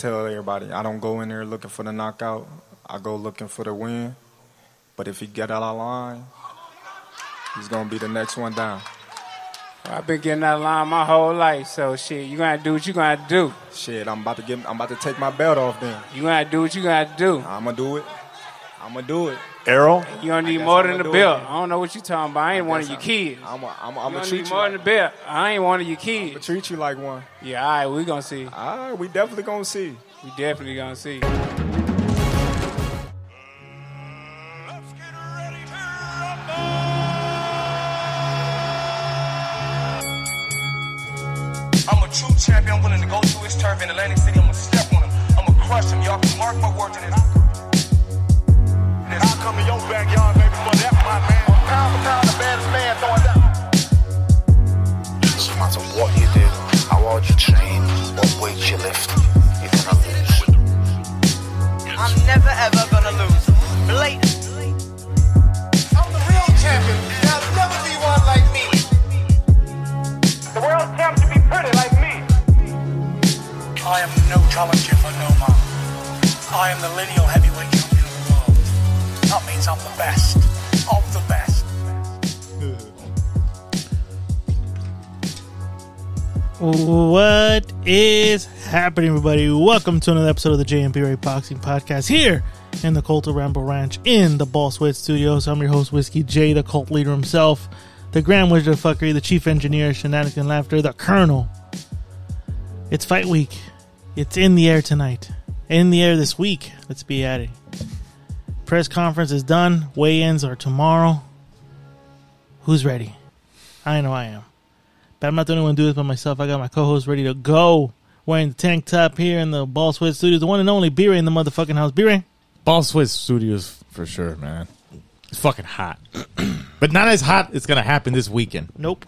tell everybody I don't go in there looking for the knockout. I go looking for the win. But if he get out of line, he's gonna be the next one down. I've been getting that line my whole life, so shit, you gotta do what you gotta do. Shit, I'm about to get. I'm about to take my belt off. Then You gotta do what you gotta do. I'm gonna do it. I'm gonna do it. Errol, You don't need more I'm than the gonna it belt. I don't know what you talking about. I ain't one of Guess your I'm- kids. I'm. I'm. I'm, you gonna treat need you. more Like, than the belt. I ain't one of your kids. I'm gonna treat you like one. Yeah, all right, we gonna see. All right, we definitely gonna see. We definitely gonna see. I'm a true champion, willing to go to his turf in Atlantic City. I'm gonna step on him. I'm gonna crush him. Y'all can mark my words in this. Happening, everybody? Welcome to another episode of the JMP Ray Boxing Podcast here in the Cult of Rambo Ranch in the Ball Sweat Studios. I'm your host, Whiskey J, the cult leader himself, the Grand Wizard of Fuckery, the Chief Engineer, Shenanigans and Laughter, the Colonel. It's fight week. It's in the air tonight. In the air this week. Let's be at it. Press conference is done. Weigh ins are tomorrow. Who's ready? I know I am. But I'm not the only one to do this by myself. I got my co-host ready to go. Wearing the tank top here in the Ball Sweat Studios. The one and only B-Ray in the motherfucking house. B-Ray. Ball Swiss Studios for sure, man. It's fucking hot, but not as hot. It's gonna happen this weekend. Nope.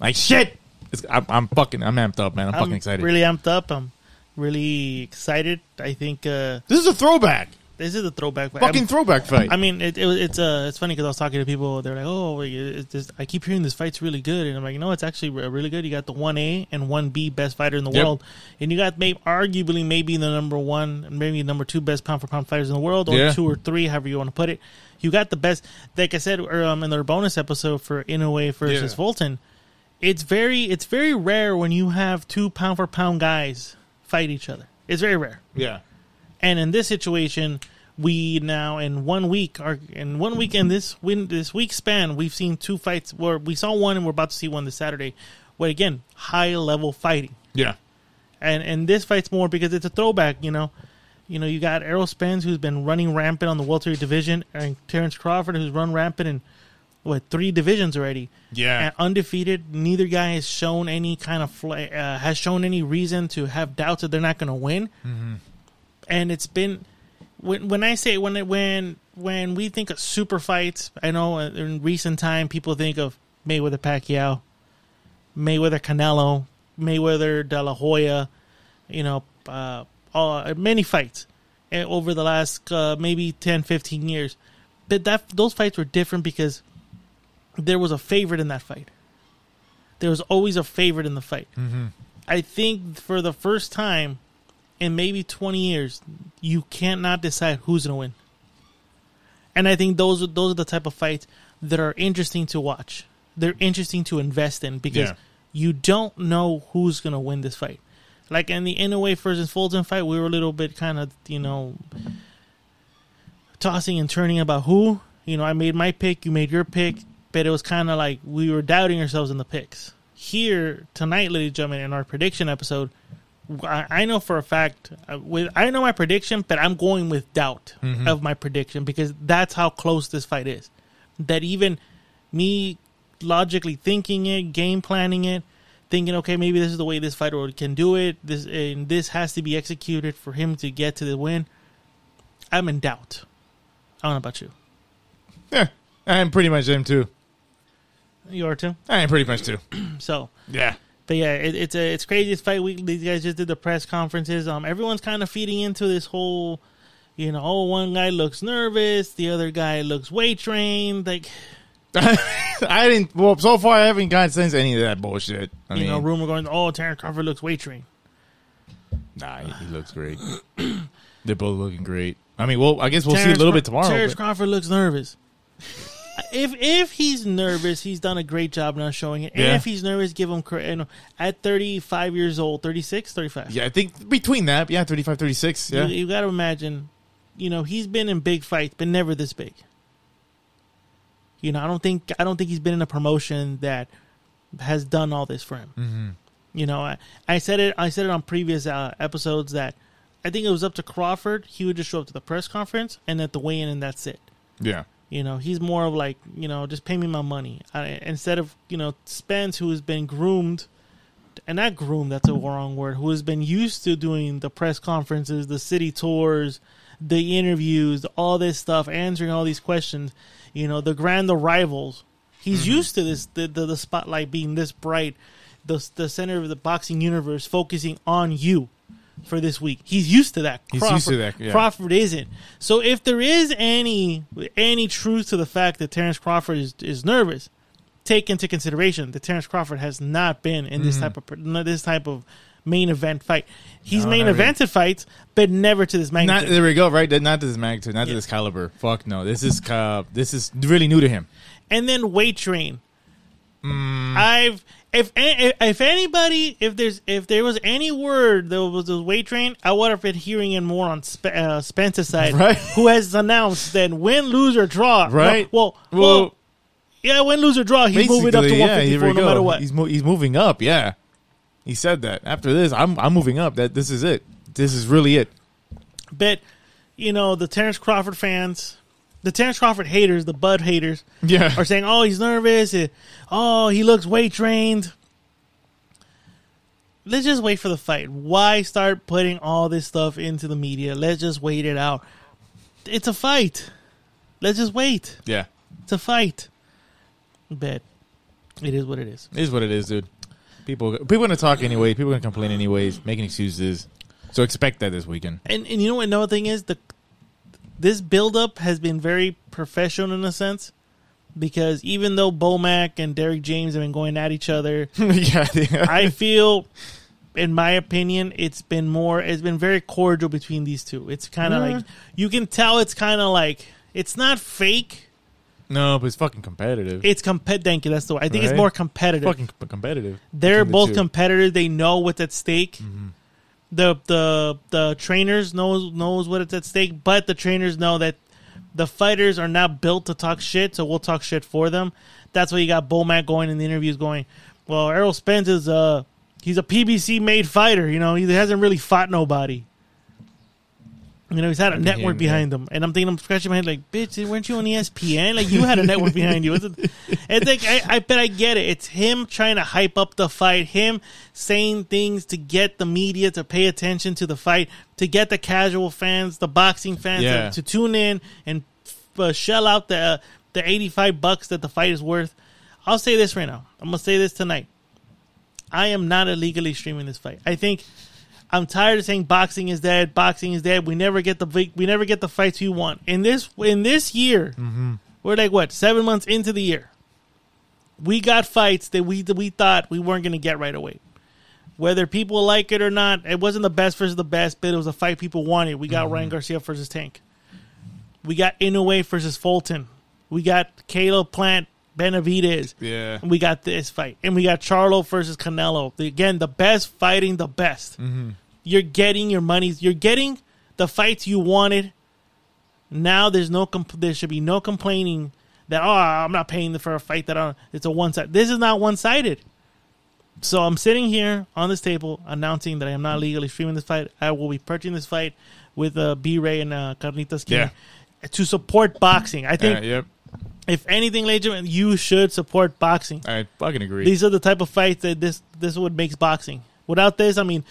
Like shit. It's, I'm, I'm fucking. I'm amped up, man. I'm, fucking excited. really amped up. I'm really excited. I think uh, this is a throwback. This is a throwback. but Fucking I'm- throwback fight. I mean, it, it, it's uh, it's funny because I was talking to people. They're like, "Oh, wait, it's this, I keep hearing this fight's really good," and I'm like, "No, it's actually really good. You got the one A and one B best fighter in the Yep. world, and you got maybe arguably maybe the number one, maybe number two best pound for pound fighters in the world, or Yeah. two or three, however you want to put it. You got the best. Like I said or, um, in their bonus episode for Inoue versus Yeah. Fulton, it's very it's very rare when you have two pound for pound guys fight each other. It's very rare. yeah. And in this situation, we now in one week are in one week in this win this week span, we've seen two fights where we saw one and we're about to see one this Saturday. Where again, high level fighting. Yeah. And and this fight's more because it's a throwback, you know. You know, you got Errol Spence who's been running rampant on the welterweight division, and Terrence Crawford who's run rampant in what three divisions already. Yeah. and undefeated. Neither guy has shown any kind of fla- uh, has shown any reason to have doubts that they're not going to win. And it's been when when I say when it, when when we think of super fights, I know in recent time people think of Mayweather Pacquiao, Mayweather Canelo, Mayweather De La Hoya, you know, uh, all, many fights eh, over the last uh, maybe 10, 15 years. But that those fights were different because there was a favorite in that fight. There was always a favorite in the fight. I think for the first time in maybe 20 years, you can't not decide who's going to win. And I think those are, those are the type of fights that are interesting to watch. They're interesting to invest in because Yeah. you don't know who's going to win this fight. Like in the Inoue versus Fulton fight, we were a little bit kind of, you know, tossing and turning about who. You know, I made my pick, you made your pick, but it was kind of like we were doubting ourselves in the picks. Here tonight, ladies and gentlemen, in our prediction episode, I, I know for a fact uh, with I know my prediction, but I'm going with doubt of my prediction because that's how close this fight is. That even me logically thinking it, game planning it, thinking, okay, maybe this is the way this fighter can do it. This and this has to be executed for him to get to the win. I'm in doubt. I don't know about you. Yeah. I'm pretty much them too. You are too. I am pretty much too. So, Yeah. But yeah, it, it's a it's crazy. It's fight week. These guys just did the press conferences. Um, everyone's kind of feeding into this whole, you know, oh, one guy looks nervous, the other guy looks weight trained. Like, I didn't. Well, so far I haven't got sense any of that bullshit. I you mean, know, rumor going, oh, Terrence Crawford looks weight trained. Nah, he, he looks great. They're both looking great. I mean, well, I guess we'll see a little bit tomorrow. Terrence but- Crawford looks nervous. If if he's nervous, he's done a great job not showing it. And Yeah. if he's nervous, give him credit. Know, at 35 years old, 36, 35. yeah, I think between that, yeah, 35, 36, yeah. You, you got to imagine, you know, he's been in big fights, but never this big. You know, I don't think I don't think he's been in a promotion that has done all this for him. Mm-hmm. You know, I, I said it. I said it on previous uh, episodes that I think it was up to Crawford. He would just show up to the press conference and at the weigh-in, and that's it. yeah. You know, he's more of like, you know, just pay me my money. I, instead of, you know, Spence, who has been groomed, and not groomed, that's a wrong word, who has been used to doing the press conferences, the city tours, the interviews, all this stuff, answering all these questions, you know, the grand arrivals. He's mm-hmm. used to this, the, the, the spotlight being this bright, the, the center of the boxing universe focusing on you for this week. He's used to that. He's used to that, yeah. Crawford isn't. So if there is any any truth to the fact that Terrence Crawford is, is nervous, take into consideration that Terrence Crawford has not been in this type of this type of main event fight. He's. No, main not really. evented fights, but never to this magnitude. Not, there we go, right? Not to this magnitude, not to this caliber. Fuck no. This is uh, this is really new to him. and then weight train. Mm. I've if if anybody if there's if there was any word that was a weight train, I would have been hearing it more on Sp- uh, Spence's side, Right. who has announced that win, lose or draw, Right. Well, well, Well, yeah, win, lose or draw, he's moving up to yeah, 154 no matter what. He's mo- he's moving up. Yeah, he said that. After this, I'm I'm moving up. That this is it. This is really it. But you know, the Terrence Crawford fans, the Terrence Crawford haters, the Bud haters, Yeah. are saying, "Oh, he's nervous. eh, Oh, he looks weight trained." Let's just wait for the fight. Why start putting all this stuff into the media? Let's just wait it out. It's a fight. Let's just wait. Yeah, It's a fight. But it is what it is. it is what it is, dude. People people gonna talk anyway. People gonna complain anyways, making excuses. So expect that this weekend. And and you know what another thing is the this build up has been very professional in a sense because even though Bomac and Derrick James have been going at each other, yeah, I feel in my opinion it's been more it's been very cordial between these two. It's kind of Yeah. like you can tell it's kind of like it's not fake. no, but it's fucking competitive. It's competitive. Thank you. That's the. way. I think it's more competitive. fucking competitive. They're the both two. competitors. They know what's at stake. Mm-hmm. The the the trainers knows knows what it's at stake, but the trainers know that the fighters are not built to talk shit, so we'll talk shit for them. That's why you got Bomac going in the interviews going, Well, Errol Spence is uh he's a PBC made fighter, you know, he hasn't really fought nobody. You know, he's had a network him, behind him. And I'm thinking, I'm scratching my head like, bitch, weren't you on ESPN? Like, you had a network behind you. It's, it's like, I, I bet I get it. It's him trying to hype up the fight, him saying things to get the media to pay attention to the fight, to get the casual fans, the boxing fans Yeah. to, to tune in and uh, shell out the, uh, the 85 bucks that the fight is worth. I'll say this right now. I'm going to say this tonight. I am not illegally streaming this fight. I think I'm tired of saying boxing is dead. Boxing is dead. We never get the we never get the fights we want. In this in this year, mm-hmm. we're like what seven months into the year. We got fights that we that we thought we weren't going to get right away. Whether people like it or not, it wasn't the best versus the best, but it was a fight people wanted. We got mm-hmm. Ryan Garcia versus Tank. We got Inoue versus Fulton. We got Caleb Plant, Benavidez. Yeah. And we got this fight, and we got Charlo versus Canelo. Again, the best fighting the best. You're getting your money's. You're getting the fights you wanted. Now there's no. Compl- there should be no complaining that oh I'm not paying for a fight that I, it's a one side. This is not one sided. So I'm sitting here on this table announcing that I am not legally streaming this fight. I will be purchasing this fight with uh, B Ray and uh, Carnitas King to support boxing. I think Uh, yep. If anything, ladies and gentlemen, you should support boxing. I fucking agree. These are the type of fights that this this is what makes boxing. Without this, I mean,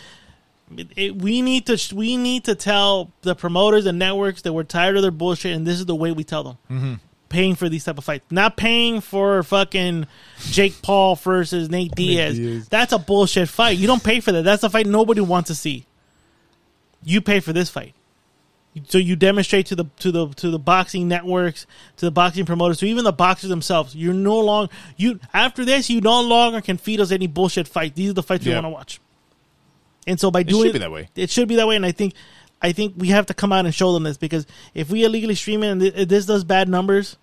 it, it- we need to we need to tell the promoters and networks that we're tired of their bullshit, and this is the way we tell them. Mm-hmm. Paying for these type of fights, not paying for fucking Jake Paul versus Nate Diaz. Diaz. That's a bullshit fight. You don't pay for that. That's a fight nobody wants to see. You pay for this fight. So you demonstrate to the to the to the boxing networks, to the boxing promoters, to even the boxers themselves. You're no longer you after this. You no longer can feed us any bullshit fight. These are the fights we want to watch. And so by doing It should be that way. it should be that way. And I think I think we have to come out and show them this because if we illegally stream it and th- this does bad numbers,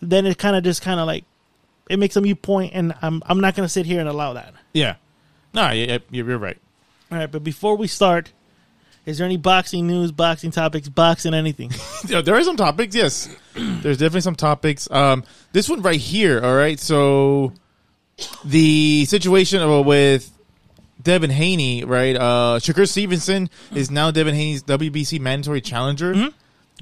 then it kind of just kind of like it makes a mute point, and I'm I'm not going to sit here and allow that. Yeah. No, yeah, yeah, you're right. All right, but before we start, is there any boxing news, boxing topics, boxing anything? There are some topics. Yes, there's definitely some topics. Um, this one right here. All right, so the situation with Devin Haney, right? Uh, Shakur Stevenson is now Devin Haney's WBC mandatory challenger.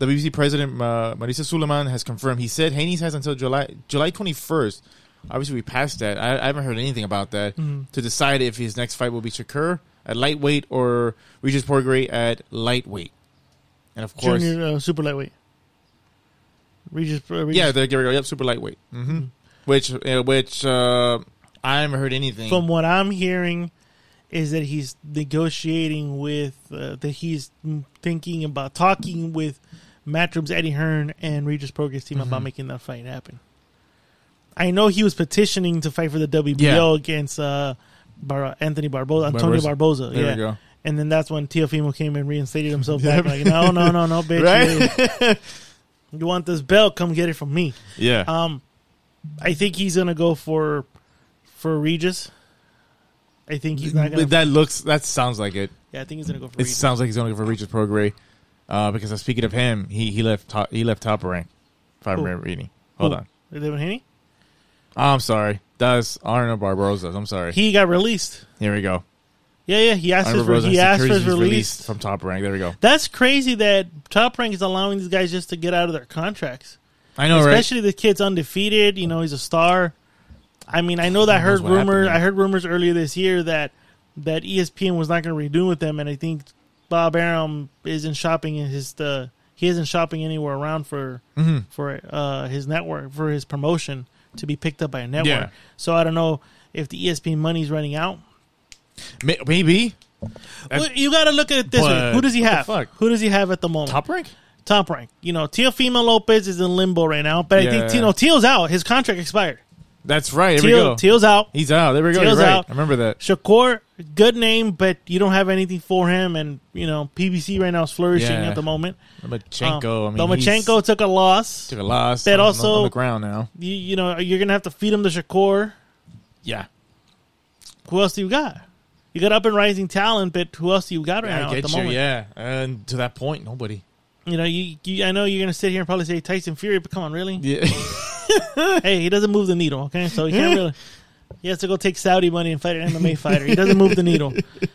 WBC president uh, Mauricio Sulaiman has confirmed. He said Haney has until July July 21st. Obviously, we passed that. I, I haven't heard anything about that to decide if his next fight will be Shakur at lightweight or Regis Porgray at lightweight. And of course, Junior uh, super lightweight. Regis, uh, Regis Yeah, they're getting rid of yep, super lightweight. hmm Which, uh, which uh, I haven't heard anything. from what I'm hearing, is that he's negotiating with uh, that he's thinking about talking with Matchroom's Eddie Hearn and Regis Prograis team Mm-hmm. about making that fight happen. I know he was petitioning to fight for the WBO Yeah. against uh, Bar- Anthony Barboza, Antonio. Barboza. There we yeah. go. And then that's when Teofimo came and reinstated himself back. Like, no, no, no, no, bitch. Right? You want this belt? Come get it from me. yeah, Um, I think he's gonna go for for Regis. I think he's not gonna. that looks. That sounds like it. yeah, I think he's gonna go for It Regis. sounds like he's going to go for Regis Prograis. Uh, because uh, speaking of him, he he left top, he left top rank. If I remember reading. Hold Who? on. Devin Haney. I'm sorry. That's Arnold Barboza. I'm sorry. He got released. Here we go. Yeah, yeah. He asked for Barboza he asked for his release. released from top rank. There we go. That's crazy that Top Rank is allowing these guys just to get out of their contracts. I know, right? Especially the kid's undefeated. You know, he's a star. I mean, I know that I heard knows what happened rumors. I heard rumors earlier this year that that ESPN was not going to renew with them, and I think Bob Arum isn't shopping in his the he isn't shopping anywhere around for Mm-hmm. for uh, his network for his promotion to be picked up by a network. Yeah. So I don't know if the ESPN money's running out. May- Maybe Well, you got to look at it this way: But who does he have? fuck? Who does he have at the moment? top rank. top rank. You know, Teofimo Lopez is in limbo right now, but I think you know Teal's out. His contract expired. That's right. There we Teal, go. Teal's out. He's out. There we go. Teal's right. out. I remember that. Shakur, good name, but you don't have anything for him, and you know PBC right now is flourishing Yeah. at the moment. Lomachenko. I mean, Lomachenko took a loss. took a loss. But on- also- on the ground now. You, you know you're gonna have to feed him to Shakur. Yeah. Who else do you got? You got up and rising talent, but who else do you got right now I at get the you. moment? Yeah. And to that point, nobody. You know, you, you I know you're gonna sit here and probably say Tyson Fury, but come on, really? Yeah. hey, he doesn't move the needle, okay? So he can't really. He has to go take Saudi money and fight an MMA fighter. He doesn't move the needle.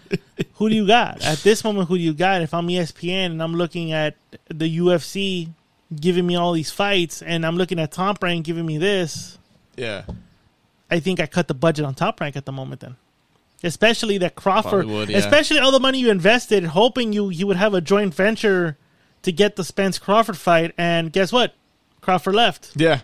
Who do you got at this moment? Who do you got? If I'm ESPN and I'm looking at the UFC giving me all these fights, and I'm looking at Top Rank giving me this, yeah. I think I cut the budget on Top Rank at the moment. Then, especially that Crawford, would, yeah. especially all the money you invested, hoping you you would have a joint venture to get the Spence Crawford fight, and guess what? Crawford left. Yeah.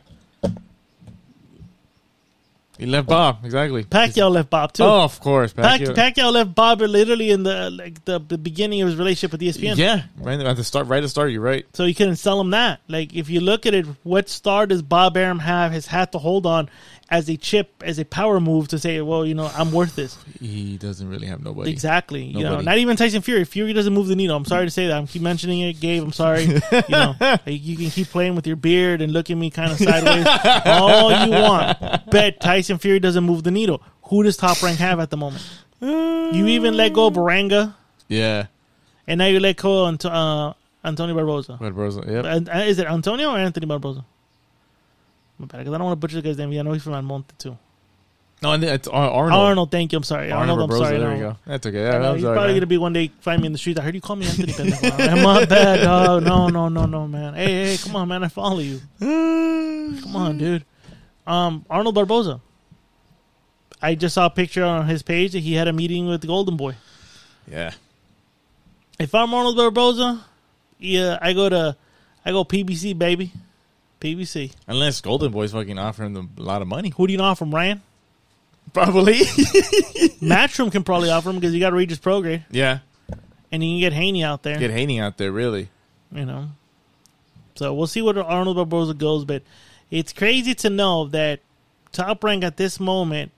He left Bob exactly. Pacquiao left Bob too. Oh, of course. Pac- Pacquiao. Pacquiao left Bob literally in the like the, the beginning of his relationship with ESPN. Yeah, right at the start. Right at the start, you're right. So you couldn't sell him that. Like if you look at it, what star does Bob Arum have has had to hold on as a chip, as a power move to say, well, you know, I'm worth this. He doesn't really have nobody. Exactly. You know, not even Tyson Fury. Fury doesn't move the needle. I'm sorry to say that. I'm keep mentioning it, Gabe. I'm sorry. you know, you can keep playing with your beard and look at me kind of sideways all you want. Bet Tyson Fury doesn't move the needle. Who does Top Rank have at the moment? You even let go of Baranga, Yeah. and now you let go of uh, Antonio Barboza. But Rosa, yep. Uh, is it Antonio or Anthony Barboza? My bad, 'cause I don't want to butcher the guy's name. I know he's from El Monte too. no, and it's Ar- Arnold. Arnold, thank you. I'm sorry. Arnold, I'm Barboza, sorry. There no. you go. That's okay. Yeah, know, I'm he's probably gonna be one day find me in the street. I heard you call me Anthony pendejo. I'm bad, dog. No, no, no, no, man. Hey, hey, come on, man. I follow you. Come on, dude. Um, Arnold Barboza. I just saw a picture on his page that he had a meeting with the Golden Boy. Yeah. If I'm Arnold Barboza, yeah, I go to, I go PBC baby, PBC. Unless Golden Boy's fucking offering them a lot of money. Who do you know from Ryan? Probably. Matchroom can probably offer him because you got Regis Prograis yeah. and you can get Haney out there. Get Haney out there, really. you know. So we'll see where Arnold Barboza goes, but it's crazy to know that Top Rank at this moment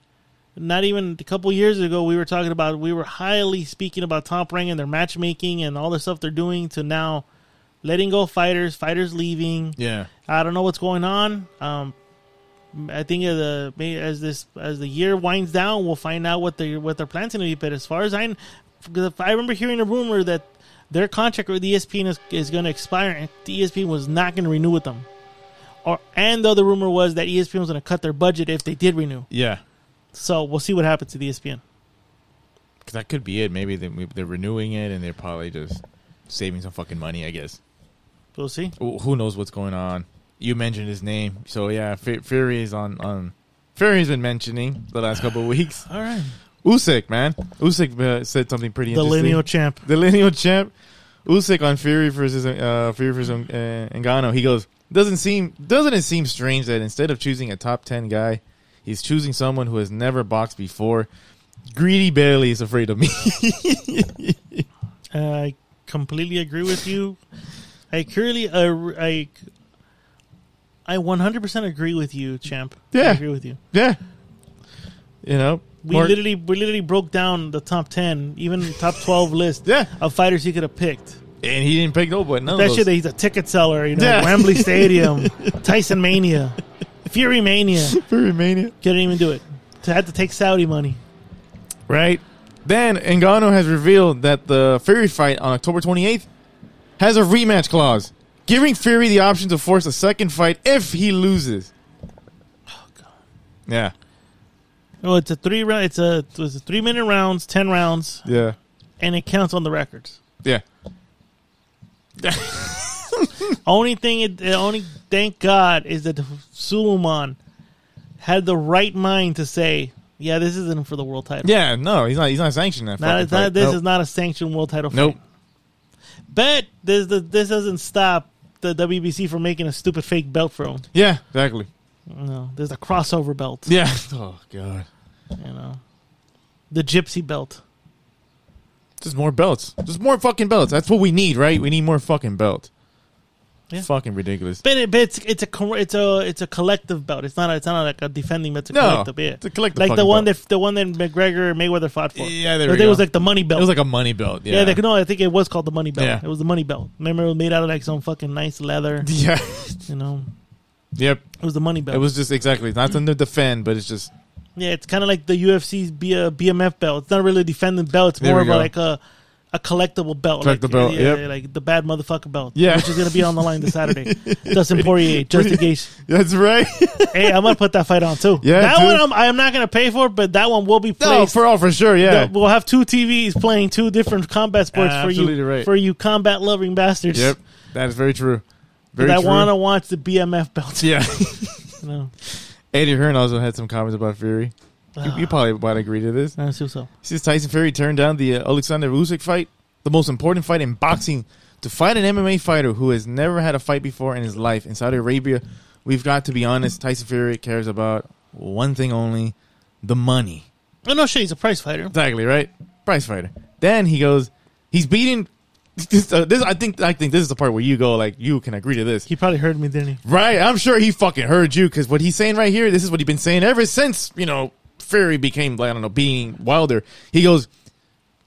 not even a couple years ago, we were talking about we were highly speaking about Top Rank and their matchmaking and all the stuff they're doing to now letting go fighters, fighters leaving. Yeah. I don't know what's going on. Um, I think as the as this as the year winds down, we'll find out what they what their plans going to be. But as far as I, because I remember hearing a rumor that their contract with ESPN is, is going to expire, and the ESPN was not going to renew with them. Or and the other rumor was that ESPN was going to cut their budget if they did renew. Yeah. So we'll see what happens to the ESPN. 'Cause that could be it. Maybe they, they're renewing it and they're probably just saving some fucking money, I guess. We'll see. Who knows what's going on? You mentioned his name. So, yeah, Fu- Fury is on. on Fury's been mentioning the last couple of weeks. All right. Usyk, man. Usyk uh, said something pretty The interesting. lineal champ. the lineal champ, Usyk on Fury versus uh, Fury versus uh, Ngannou. He goes, doesn't seem doesn't it seem strange that instead of choosing a top ten guy, he's choosing someone who has never boxed before. Greedy Bailey is afraid of me. I completely agree with you. I currently, uh, I, I 100% agree with you, champ. Yeah. I agree with you. yeah, you know, We more- literally, we literally broke down the top 10, even top 12 list Yeah. of fighters he could have picked. and he didn't pick nobody. None That shit, he's a ticket seller, you know, Yeah. Wembley Stadium, Tyson Mania, Fury Mania. Fury Mania. Couldn't even do it. Had to take Saudi money. Right. Then Ngannou has revealed that the Fury fight on October 28th has a rematch clause, giving Fury the option to force a second fight if he loses. Oh god. Yeah. Oh, it's a three round. It's a it's a three minute rounds, ten rounds, Yeah. and it counts on the records. Yeah. Only thing, it, the only thank God is that Sulaiman had the right mind to say, "Yeah, this isn't for the world title. Yeah, no, he's not he's not sanctioned that Not, fucking not, this Nope. is not a sanctioned world title Nope. fight." But this the, this doesn't stop the WBC from making a stupid fake belt for him. Yeah, exactly. No, there's a crossover belt. Yeah. Oh god. You know, the gypsy belt. Just more belts. Just more fucking belts. That's what we need, right? We need more fucking belts. Yeah. Fucking ridiculous. But, it, but it's it's a it's a it's a collective belt. It's not a, it's not like a defending. But it's a No, collective. Yeah, it's a collective Like the one belt. that the one that McGregor Mayweather fought for. Yeah, there I think it was like the money belt. It was like a money belt. yeah, Yeah. they, no, I think it was called the money belt. Yeah. It was the money belt. Remember, it was made out of like some fucking nice leather. yeah. You know, yep. it was the money belt. It was just exactly not something to defend, but it's just yeah, it's kind of like the UFC's B, uh, BMF belt. It's not really a defending belt. It's more of go. like a a collectible belt. Collectible like, belt, yeah, yep. like the bad motherfucker belt. Yeah. which is gonna be on the line this Saturday. Dustin Poirier, just in case. that's right. Hey, I'm gonna put that fight on too. Yeah, that dude. one I'm, I'm not gonna pay for, but that one will be no, placed. for all for sure. Yeah. We'll have two TVs playing two different combat sports for Absolutely you, right. for you combat loving bastards. Yep. That is very true. Very that true. want to watch the BMF belt. Yeah. You know, Eddie Hearn also had some comments about Fury. You, you probably might agree to this. I assume so. Since Tyson Fury turned down the uh, Alexander Usyk fight, the most important fight in boxing, to fight an MMA fighter who has never had a fight before in his life in Saudi Arabia, we've got to be honest. Tyson Fury cares about one thing only: the money. Oh no, shit, he's a prize fighter. Exactly right. Price fighter. Then he goes, he's beating. This, uh, this I think I think this is the part where you go like you can agree to this. He probably heard me, didn't he? Right, I'm sure he fucking heard you because what he's saying right here, this is what he's been saying ever since you know Fury became I don't know beating Wilder. He goes,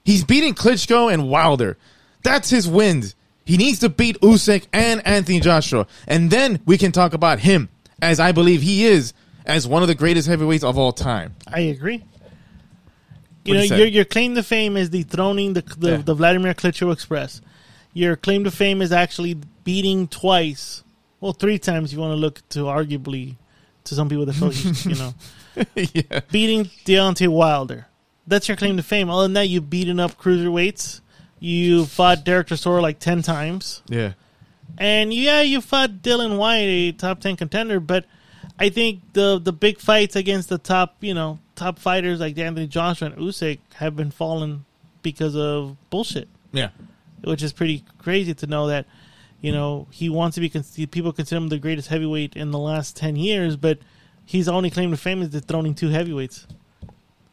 he's beating Klitschko and Wilder. That's his wins. He needs to beat Usyk and Anthony Joshua, and then we can talk about him as I believe he is as one of the greatest heavyweights of all time. I agree. What You know, he said. your your claim to fame is dethroning the the, Yeah. the Vladimir Klitschko Express. Your claim to fame is actually beating twice, well, three times. You want to look to arguably to some people that feel you, you know yeah, beating Deontay Wilder. That's your claim to fame. Other than that, you've beaten up cruiserweights. You fought Derek Chisora like ten times. yeah, And yeah, you fought Dillian Whyte, a top ten contender, but I think the the big fights against the top, you know, top fighters like Anthony Joshua and Usyk have been falling because of bullshit, yeah. which is pretty crazy to know that, you know, he wants to be people consider him the greatest heavyweight in the last ten years, but his only claim to fame is dethroning two heavyweights.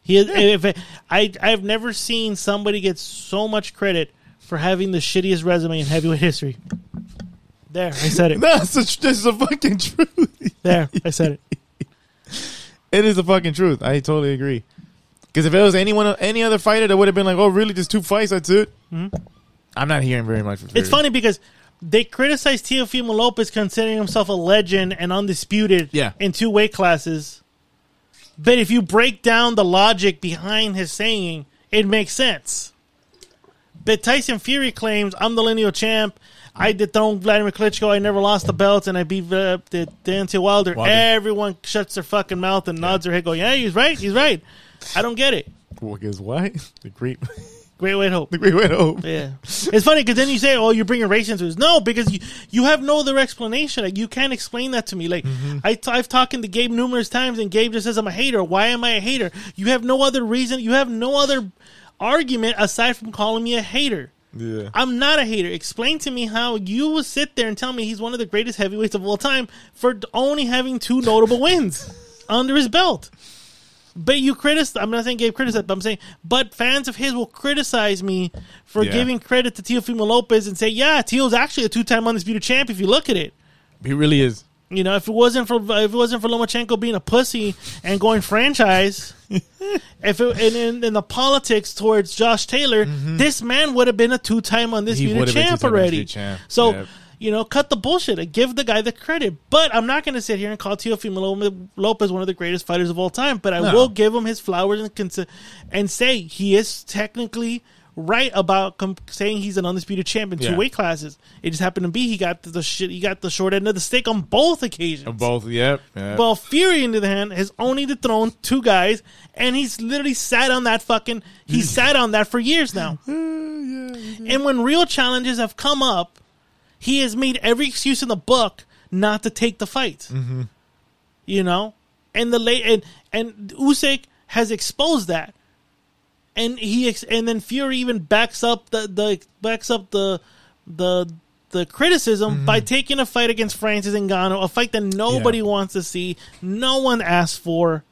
He is, if I I've never seen somebody get so much credit for having the shittiest resume in heavyweight history. There, I said it. That's a, this is a fucking truth. There, I said it. It is a fucking truth. I totally agree. Because if it was anyone, any other fighter, that would have been like, "Oh, really? Just two fights? That's it." Mm-hmm. I'm not hearing very much. It's funny because they criticize Teofimo Lopez considering himself a legend and undisputed Yeah. in two weight classes. But if you break down the logic behind his saying, it makes sense. But Tyson Fury claims, I'm the lineal champ. I dethroned Vladimir Klitschko. I never lost the belt, and I beat uh, the Deontay Wilder. Wilder. Everyone shuts their fucking mouth and nods their head, going, "Yeah, he's right. He's right." I don't get it. Well, guess why? The great, Great way to hope. the great way to hope. Yeah, it's funny because then you say, "Oh, you're bringing race into this." No, because you you have no other explanation. Like you can't explain that to me. Like mm-hmm. I t- I've talked to Gabe numerous times, and Gabe just says, "I'm a hater." Why am I a hater? You have no other reason. You have no other argument aside from calling me a hater. Yeah. I'm not a hater. Explain to me how you will sit there and tell me he's one of the greatest heavyweights of all time for only having two notable wins under his belt. But you criticize. I'm not saying Gabe criticized, but I'm saying, but fans of his will criticize me for Yeah. giving credit to Teofimo Lopez and say, yeah, Teo's actually a two-time undisputed champ. If you look at it, He really is. you know, if it wasn't for if it wasn't for Lomachenko being a pussy and going franchise, if it, and in, in the politics towards Josh Taylor, mm-hmm. this man would have been a two-time undisputed would've been champ two-time already. champ. So. Yep. You know, cut the bullshit and give the guy the credit. But I'm not going to sit here and call Teofimo Lo- Lopez one of the greatest fighters of all time. But I No. will give him his flowers and cons- and say he is technically right about com- saying he's an undisputed champion two Yeah. weight classes. It just happened to be he got the shit. He got the short end of the stick on both occasions. Both. Yep. yep. Well, Fury, in the hand, has only dethroned two guys, and he's literally sat on that fucking. He mm. sat on that for years now. and when real challenges have come up, he has made every excuse in the book not to take the fight. You know, and the late and and Usyk has exposed that, and he ex- and then Fury even backs up the the backs up the the the criticism by taking a fight against Francis Ngannou, a fight that nobody Yeah. wants to see, no one asked for,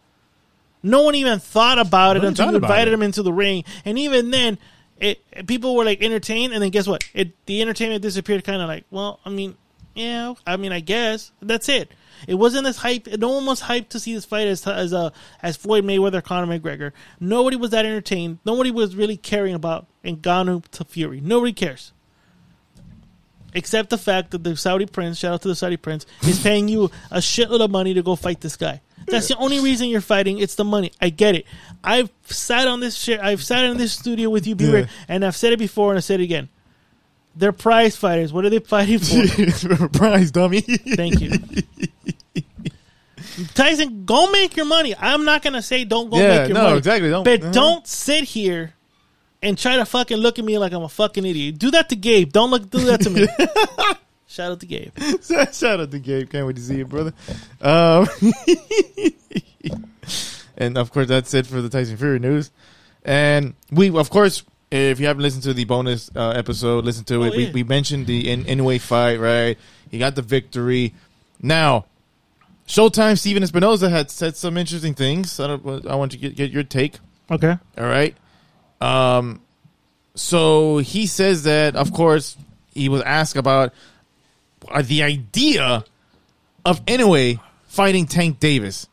no one even thought about it No until you invited him into the ring, and even then. It, people were like entertained, and then guess what? It the entertainment disappeared. Kind of like, well, I mean, yeah, I mean, I guess that's it. It wasn't as hype. No one was hyped to see this fight as as uh, as Floyd Mayweather, Conor McGregor. Nobody was that entertained. Nobody was really caring about Ngannou to Fury. Nobody cares, except the fact that the Saudi prince, shout out to the Saudi prince, is paying you a shitload of money to go fight this guy. That's the only reason you're fighting. It's the money. I get it. I've sat on this shit. I've sat in this studio with you, B-Ray, Yeah. and I've said it before, and I said it again. They're prize fighters. What are they fighting for? Prize dummy. Thank you. Tyson, go make your money. I'm not gonna say don't go Yeah, make your money. no, money. exactly. Don't- but uh-huh. don't sit here and try to fucking look at me like I'm a fucking idiot. Do that to Gabe. Don't look do that to me. Shout out to Gabe. Shout out to Gabe. Can't wait to see you, brother. Um, and of course, that's it for the Tyson Fury news. And we, of course, if you haven't listened to the bonus uh, episode, listen to Oh, it. We, yeah. we mentioned the in Inoue fight, right? He got the victory. Now, Showtime Stephen Espinoza had said some interesting things. I, don't, I want to get, get your take. Okay. All right. Um, so he says that, of course, he was asked about the idea of Inoue fighting Tank Davis,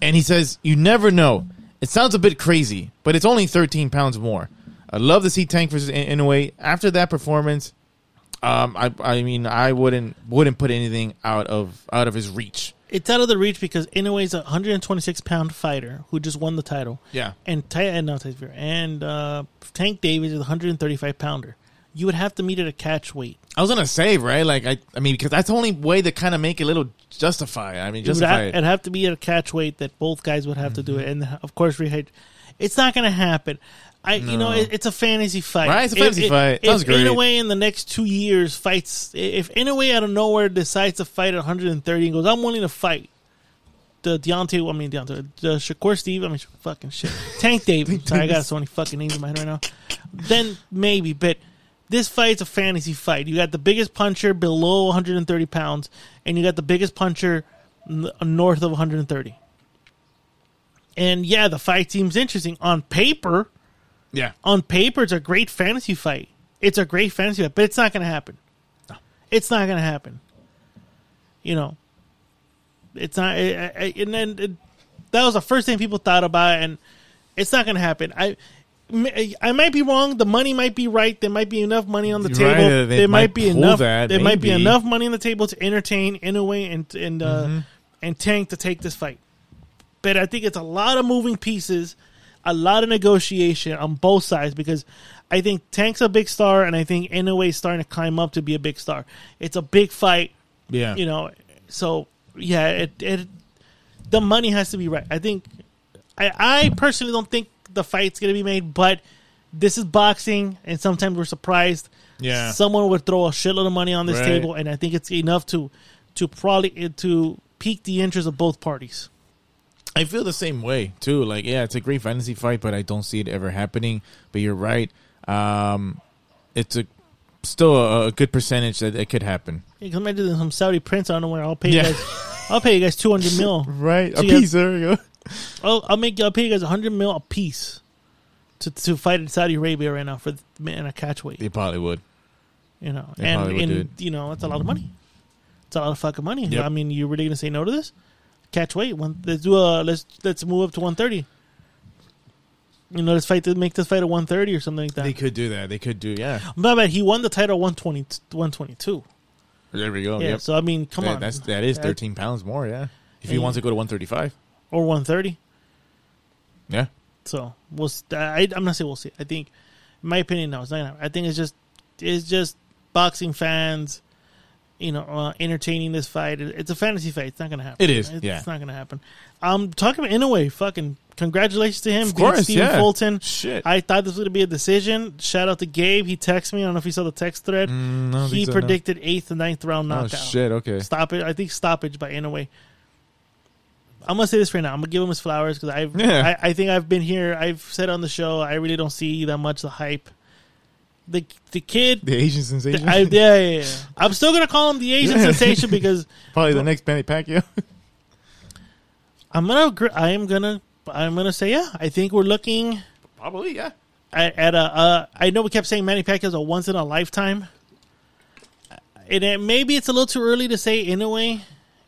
and he says you never know. It sounds a bit crazy, but it's only 13 pounds more. I'd love to see Tank versus In- Inoue after that performance. Um, I, I mean, I wouldn't wouldn't put anything out of out of his reach. It's out of the reach because Inoue's a 126 pound fighter who just won the title. Yeah. And Ty- and no, and uh, Tank Davis is a 135 pounder. You would have to meet at a catch weight. I was gonna say right, like I, I mean, because that's the only way to kind of make it a little justify. I mean, It would justify have, it. it'd have to be at a catch weight that both guys would have to do it, Mm-hmm. and of course, rehydrate. It's not going to happen. I, you know, it, it's a fantasy fight. Right, it's a fantasy if, fight. If, Sounds if great. Inoue in the next two years fights, if Inoue out of nowhere decides to fight at 130 and goes, "I'm willing to fight," the Deontay, I mean Deontay, the Shakur Steve, I mean fucking shit, Tank Davis. Sorry, I got so many fucking names in my head right now. Then maybe, but this fight's a fantasy fight. You got the biggest puncher below 130 pounds, and you got the biggest puncher uh, north of 130. And yeah, the fight seems interesting on paper. yeah, On paper, it's a great fantasy fight. It's a great fantasy fight, but it's not going to happen. It's not going to happen. You know, it's not. I- I- and then it, that was the first thing people thought about, and It's not going to happen. I. I might be wrong. The money might be right. There might be enough money on the table. they there might, might be enough. that, there might be enough money on the table to entertain Inoue and and uh, Mm-hmm. and Tank to take this fight. But I think it's a lot of moving pieces, a lot of negotiation on both sides because I think Tank's a big star and I think Inoue is starting to climb up to be a big star. It's a big fight, Yeah. you know. So yeah, it, it the money has to be right. I think I I personally don't think the fight's gonna be made, but this is boxing, and sometimes we're surprised. Yeah. someone would throw a shitload of money on this Right. table, and I think it's enough to to probably to pique the interest of both parties. I feel the same way too. Like, yeah, it's a great fantasy fight, but I don't see it ever happening. But you're right. Um, it's a still a, a good percentage that it could happen. Come into some Saudi prince. I don't know where I'll pay Yeah. you guys. I'll pay you guys two hundred mil. Right, So a you have- piece. There we go. I'll, I'll make I'll pay you guys hundred mil a piece to to fight in Saudi Arabia right now for the- in a catch weight. They probably would. You know, They and, probably would do and you know, it's a lot of money. It's a lot of fucking money. Yep. I mean, you really gonna say no to this? Catch weight. One, let's do a let's let's move up to one thirty. You know, let's fight to make this fight at one thirty or something like that. They could do that. They could do. Yeah. But, bad. He won the title 120, 122. There we go. Yeah. yep. So I mean, come That- on, That's that is thirteen pounds more. Yeah. If he And- wants to go to one thirty five. Or one thirty. Yeah. So we'll. I, I'm not saying we'll see. I think, in my opinion, no, it's not. Gonna happen. I think it's just it's just boxing fans, you know, uh, entertaining this fight. It- It's a fantasy fight. It's not gonna happen. It is, It's, yeah. it's not gonna happen. Um, talking about Inoue, fucking congratulations to him. Of course, Stephen yeah. Fulton. Shit. I thought this was gonna be a decision. Shout out to Gabe. He texted me. I don't know if you saw the text thread. Mm, he so, no. predicted eighth and ninth round Oh knockout. shit. Okay. Stop it. I think stoppage by Inoue. I'm gonna say this right now. I'm gonna give him his flowers because I've Yeah. I, I think I've been here. I've said on the show. I really don't see that much the hype. The the kid. The Asian sensation. I, yeah, yeah, yeah. I'm still gonna call him the Asian sensation because Probably the next Manny Pacquiao. I'm gonna agree, I am gonna I'm gonna say yeah. I think we're looking Probably. Yeah. at, at a. Uh, I know we kept saying Manny Pacquiao's a once in a lifetime. And it, maybe it's a little too early to say Inoue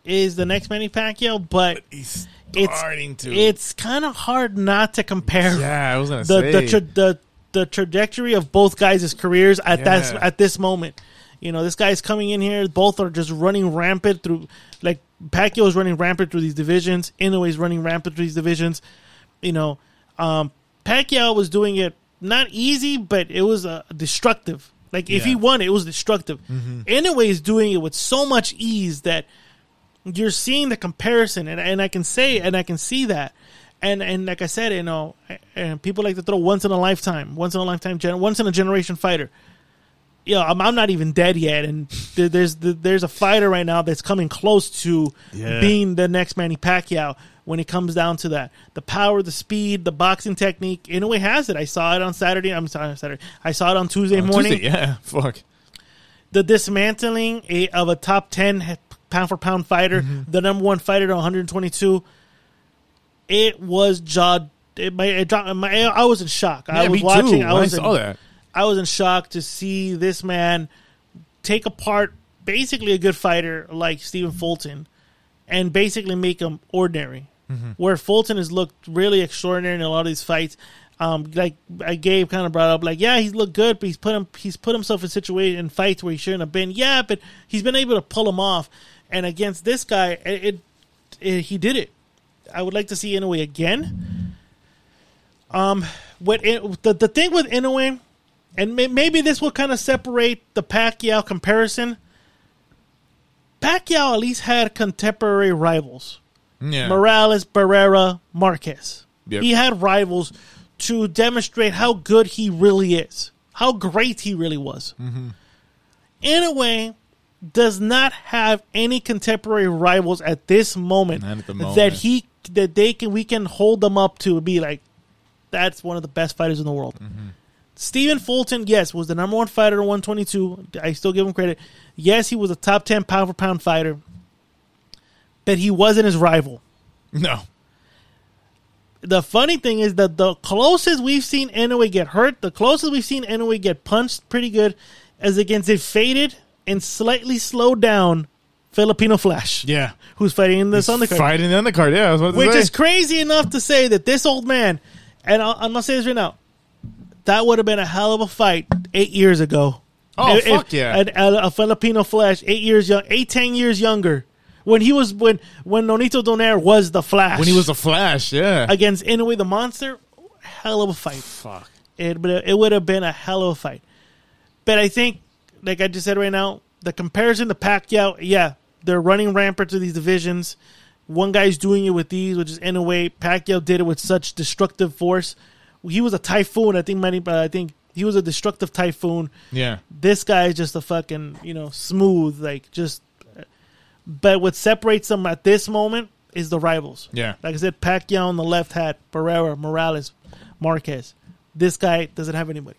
is the next Manny Pacquiao, but He's it's to. it's kind of hard not to compare yeah. I was gonna the say. the, tra- the the trajectory of both guys' careers at that at this moment. You know, this guy's coming in here. Both are just running rampant through. Like Pacquiao is running rampant through these divisions. Inoue's running rampant through these divisions. You know, um, Pacquiao was doing it not easy, but it was uh, destructive. Like if he won, it was destructive. Inoue is doing it with so much ease that you're seeing the comparison, and, and I can say and I can see that, and and like I said, you know, and people like to throw once in a lifetime, once in a lifetime, gen- once in a generation fighter. You know, I'm, I'm not even dead yet, and there, there's there's a fighter right now that's coming close to Yeah. being the next Manny Pacquiao when it comes down to that. The power, the speed, the boxing technique. In a way, has it. I saw it on Saturday. I'm sorry, Saturday. I saw it on Tuesday On morning Tuesday, yeah. Fuck. the dismantling a, of a top 10 he- pound for pound fighter, Mm-hmm. the number one fighter at 122, it was jaw. It, my, it, dropped- my, I was in shock. I was watching. too. I was I saw in, that. I was in shock to see this man take apart basically a good fighter like Stephen Fulton and basically make him ordinary. Where Fulton has looked really extraordinary in a lot of these fights. Um, like I Gabe kind of brought up, like yeah, he's looked good, but he's put him he's put himself in situation in fights where he shouldn't have been. Yeah, but he's been able to pull him off. And against this guy, it, it, it he did it. I would like to see Inoue again. Um, what it, the the thing with Inoue, and may, maybe this will kind of separate the Pacquiao comparison. Pacquiao at least had contemporary rivals. Yeah. Morales, Barrera, Marquez. Yep. He had rivals to demonstrate how good he really is, how great he really was. Mm-hmm. In a way, does not have any contemporary rivals at this moment, at the that he that they can we can hold them up to and be like that's one of the best fighters in the world. Mm-hmm. Stephen Fulton, yes, was the number one fighter at 122. I still give him credit. Yes, he was a top 10 pound for pound fighter, but he wasn't his rival. no. The funny thing is that the closest we've seen Inoue get hurt, the closest we've seen Inoue get punched pretty good, is against a faded and slightly slowed down Filipino Flash, Yeah. who's fighting in this He's undercard. Fighting the undercard. Yeah. I was about to Which say. is crazy enough to say that this old man And I'll, I'm gonna say this right now. That would have been a hell of a fight eight years ago. Oh, If- fuck if- yeah. A, a, a Filipino Flash, eight years young, eight ten years younger, when he was when when Nonito Donaire was the Flash when he was a Flash, yeah. against Inoue the Monster, hell of a fight. Fuck. It but it would have been a hell of a fight. But I think, like I just said right now, the comparison to Pacquiao, yeah, they're running rampant to these divisions. One guy's doing it with these, which is Inoue. Pacquiao did it with such destructive force. He was a typhoon. I think many. Uh, I think he was a destructive typhoon. Yeah. This guy is just a fucking you know smooth, like just. But what separates them at this moment is the rivals. Yeah. Like I said, Pacquiao on the left had Barrera, Morales, Marquez. This guy doesn't have anybody.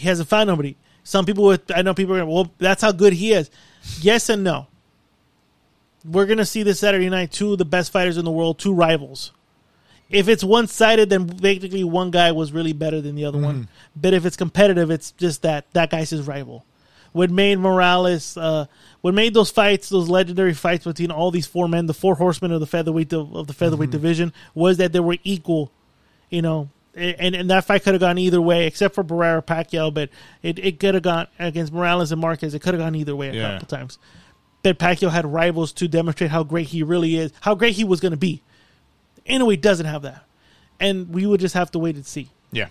He hasn't found nobody. Some people, with, I know people are going, well, that's how good he is. Yes and no. We're going to see this Saturday night two of the best fighters in the world, two rivals. If it's one sided, then basically one guy was really better than the other one. But if it's competitive, it's just that that guy's his rival. What made Morales, uh, what made those fights, those legendary fights between all these four men, the four horsemen of the featherweight of, of the featherweight division, was that they were equal. You know, and and that fight could have gone either way, except for Barrera Pacquiao. But it, it could have gone against Morales and Marquez. It could have gone either way a Yeah. couple times. But Pacquiao had rivals to demonstrate how great he really is, how great he was going to be. Inoue doesn't have that, and we would just have to wait and see. Yeah.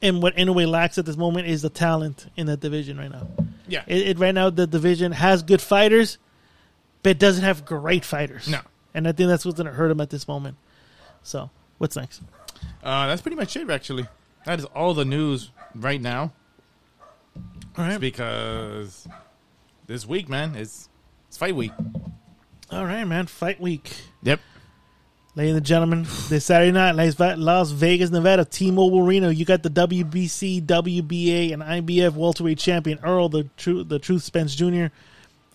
And what Inoue lacks at this moment is the talent in that division right now. Yeah. It, it right now the division has good fighters, but it doesn't have great fighters. No. and I think that's what's going to hurt him at this moment. So, what's next? Uh, that's pretty much it, actually. That is all the news right now. All right, Because this week, man, is it's fight week. all right, man. Fight week, Yep. ladies and gentlemen. This Saturday night, Las Ve- Las Vegas, Nevada, T-Mobile Arena. You got the WBC, WBA, and IBF welterweight champion Earl, the Truth, the Truth Spence Jr.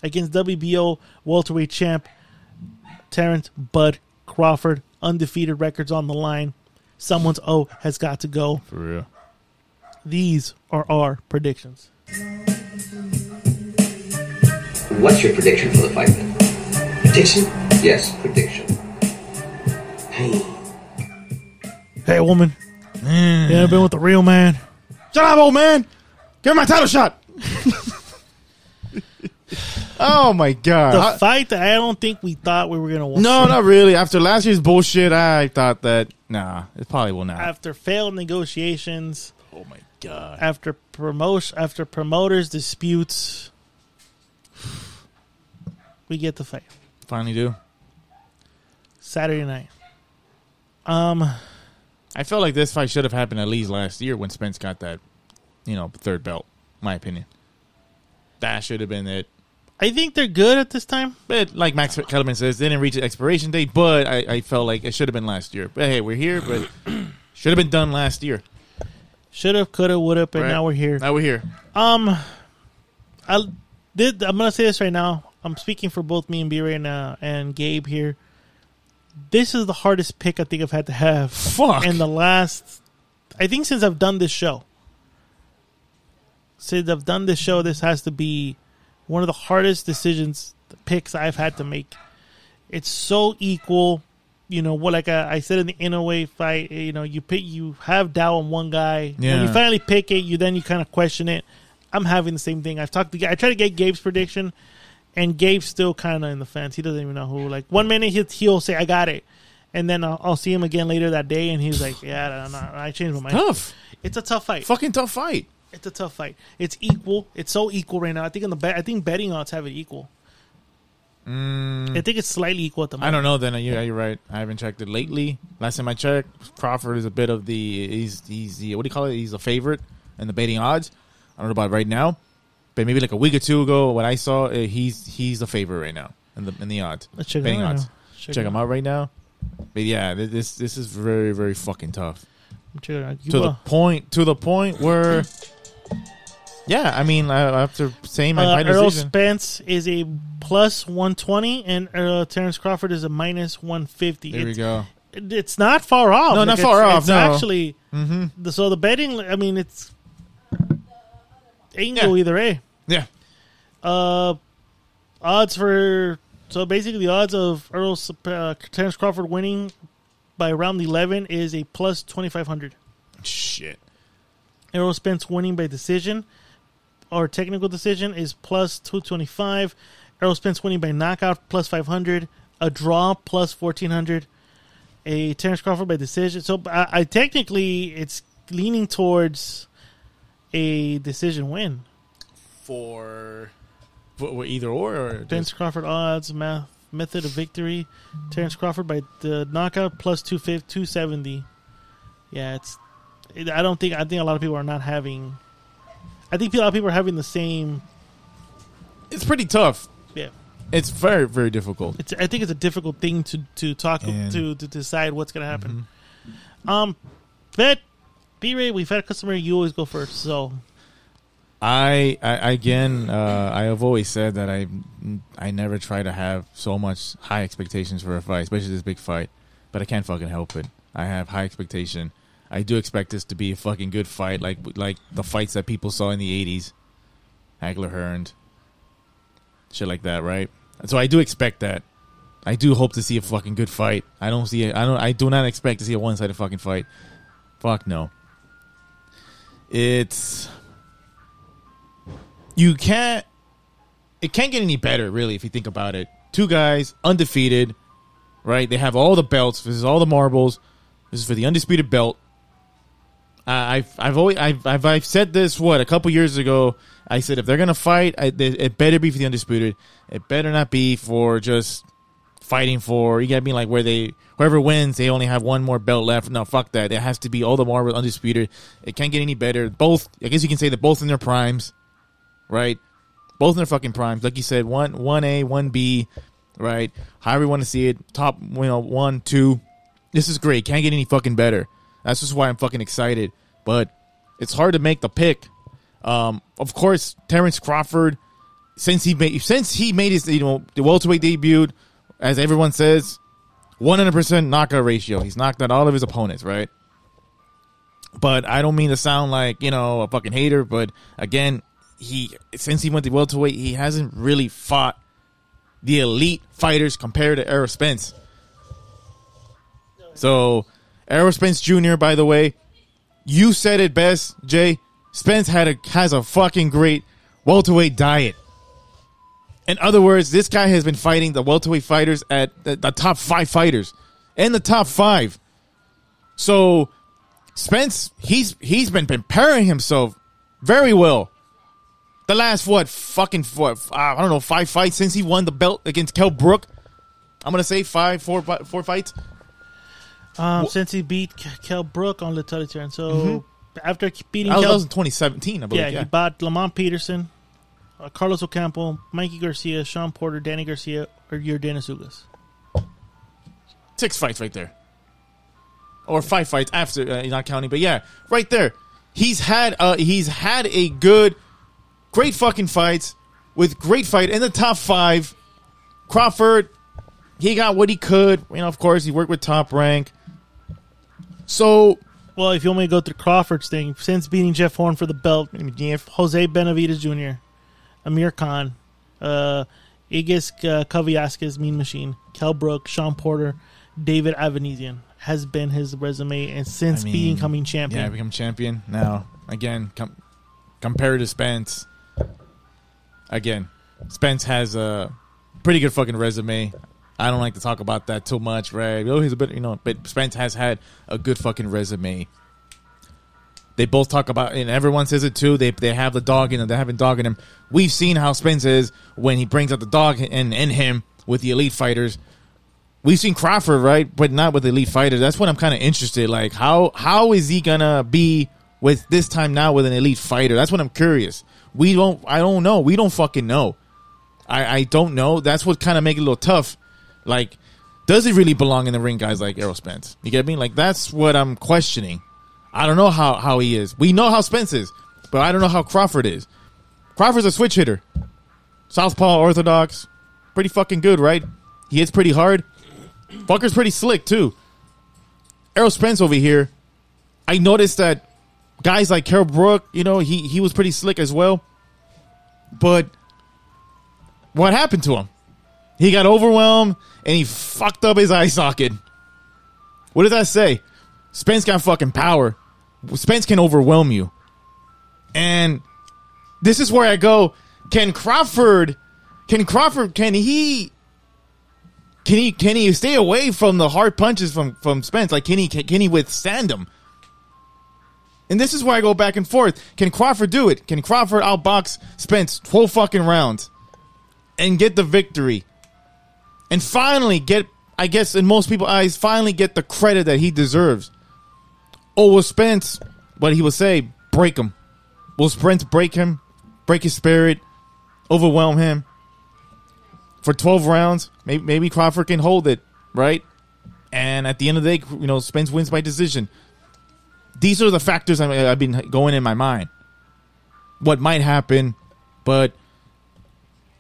against WBO welterweight champ Terence Bud Crawford. Undefeated records on the line. Someone's O has got to go. For real. These are our predictions. What's your prediction for the fight then? Prediction? Yes, prediction. Hey. Hey, woman. You ever been with the real man? Shut up, old man. Give me my title shot. oh my god. The I- fight that I don't think we thought we were gonna watch. no, not really. After last year's bullshit, I thought that nah, it probably will not. After failed negotiations, oh my god. after promotion, after promoters disputes, we get the fight Finally do. Saturday night. Um, I felt like this fight should have happened at least last year when Spence got that, you know, third belt. My opinion. That should have been it. I think they're good at this time. But like Max Kellerman says, they didn't reach the expiration date. But I, I felt like it should have been last year. But hey, we're here. But should have been done last year. Should have, could have, would have, but Right. now we're here. Now we're here. Um, I did. I'm gonna say this right now. I'm speaking for both me and B right now, and Gabe here. This is the hardest pick I think I've had to have. Fuck. In the last, I think since I've done this show. Since I've done this show, this has to be one of the hardest decisions, the picks I've had to make. It's so equal. You know what? Like I, I said in the Inoue fight, you know, you pick, you have Dow on one guy. When you finally pick it, you then you kind of question it. I'm having the same thing. I've talked to I try to get Gabe's prediction, and Gabe's still kind of in the fence. He doesn't even know who. Like one minute he'll, he'll say I got it, and then I'll, I'll see him again later that day, and he's like, Yeah, no, I changed my mind. Tough. It's a tough fight. Fucking tough fight. It's a tough fight. It's equal. It's so equal right now. I think in the bet, I think betting odds have it equal. I think it's slightly equal at the Mm. I don't know. Then yeah, you're right. I haven't checked it lately. Last time I checked, Crawford is a bit of the he's he's the what do you call it? He's a favorite in the betting odds. I don't know about right now, but maybe like a week or two ago, when I saw uh, he's he's the favorite right now in the in the odds. Let's check betting odds. Check Check, him out right now. But yeah, this this is very very fucking tough. Check it out. You, to the uh, point to the point where. Yeah, I mean, I, after saying my, uh, my Earl decision, Spence is a plus 120, and uh, Terence Crawford is a minus 150. there we It's- go. it- It's not far off. No, not it's- far off, It's no. actually the, so the betting. I mean, it's it can go Yeah. either way. Yeah, Uh, odds for so basically the odds of Earl Sp- uh, Terence Crawford winning by round 11 is a plus 2500. Shit. Errol Spence winning by decision or technical decision is plus 225. Errol Spence winning by knockout plus 500. A draw plus 1400. A Terence Crawford by decision. So I, I technically it's leaning towards a decision win. For, for either or, or just- Terence Crawford odds math method of victory. Terence Crawford by the knockout plus 250, 270. Yeah, it's. It, I don't think. I think a lot of people are not having. I think a lot of people are having the same. it's pretty tough. Yeah, It's very very difficult. it's. I think it's a difficult thing to to talk And- to to decide what's going to happen. Um, bet B Ray, we've had a customer. You always go first. So I, I again, uh, I have always said that I, I never try to have so much high expectations for a fight, especially this big fight. But I can't fucking help it. I have high expectation. I do expect this to be a fucking good fight, like like the fights that people saw in the '80s, Hagler Hearn, shit like that, right? So I do expect that. I do hope to see a fucking good fight. I don't see. I don't. I do not expect to see a one-sided fucking fight. Fuck no. It's you can't it can't get any better really if you think about it two guys undefeated right they have all the belts this is all the marbles this is for the undisputed belt I- I've I've always I've, I've I've said this what a couple years ago. I said if they're gonna fight, I, they- it better be for the undisputed. It better not be for just fighting for. You gotta be like where they whoever wins, they only have one more belt left. No, fuck that. It has to be all the more undisputed. It can't get any better. Both, I guess you can say that both in their primes, right? Both in their fucking primes, like you said, one one A, one B, right? However you want to see it, top, you know, one, two. This is great. Can't get any fucking better. That's just why I'm fucking excited. But it's hard to make the pick. Um, of course, Terence Crawford, since he made since he made his you know the welterweight debut, as everyone says, 100% knockout ratio. He's knocked out all of his opponents, right? But I don't mean to sound like you know a fucking hater, but again, he since he went to welterweight, he hasn't really fought the elite fighters compared to Errol Spence. So, Errol Spence Jr. By the way, you said it best, Jay. Spence had a has a fucking great welterweight diet. In other words, this guy has been fighting the welterweight fighters at the, the top five fighters and the top five. So Spence, he's he's been preparing himself very well. The last what fucking what I don't know five fights since he won the belt against Kel Brook. I'm gonna say five, four, four fights. Um, since he beat K- Kel Brook on the turn, so after beating That was, that was in 2017, I believe. yeah, Yeah, he bought Lamont Peterson, uh, Carlos Ocampo, Mikey Garcia, Shawn Porter, Danny Garcia, or Yordenis Ugas. six fights right there, or five fights after uh, not counting, but yeah, right there. He's had uh, he's had a good, great fucking fights with great fight in the top five. Crawford, he got what he could. You know, of course, he worked with Top Rank. So Well, if you want me to go through Crawford's thing, since beating Jeff Horn for the belt, Jose Benavidez Jr., Amir Khan, uh, Igis uh, Mean Machine, Kel Brook, Shawn Porter, David Avanesian has been his resume, and since I mean, being coming champion, Yeah, become champion. Now, again, com- compared to Spence, again, Spence has a pretty good fucking resume. I don't like to talk about that too much, right? Oh, he's a bit, you know, but Spence has had a good fucking resume. They both talk about, and everyone says it too. They they have the dog in him. They have a dog in him. We've seen how Spence is when he brings out the dog in in him with the elite fighters. We've seen Crawford, right, but not with elite fighters. That's what I'm kind of interested. Like, how how is he gonna be with this time now with an elite fighter? That's what I'm curious. We don't. I don't know. We don't fucking know. I I don't know. That's what kind of make it a little tough. Like, does he really belong in the ring, guys like Errol Spence? You get me? Like, that's what I'm questioning. I don't know how how he is. We know how Spence is, but I don't know how Crawford is. Crawford's a switch hitter, southpaw, orthodox, pretty fucking good, right? He hits pretty hard. Fucker's pretty slick too. Errol Spence over here, I noticed that guys like Kel Brook, you know, he he was pretty slick as well. But what happened to him? He got overwhelmed and he fucked up his eye socket. What does that say? Spence got fucking power. Spence can overwhelm you. And this is where I go. Can Crawford? Can Crawford? Can he? Can he? Can he stay away from the hard punches from from Spence? Like can he? Can, can he withstand them? And this is where I go back and forth. Can Crawford do it? Can Crawford outbox Spence twelve fucking rounds and get the victory? And finally get, I guess, in most people's eyes, finally get the credit that he deserves. Or will Spence, what he will say, break him? Will Spence break him, break his spirit, overwhelm him for 12 rounds? Maybe, maybe Crawford can hold it, right? And at the end of the day, you know, Spence wins by decision. These are the factors I've been going in my mind. What might happen, but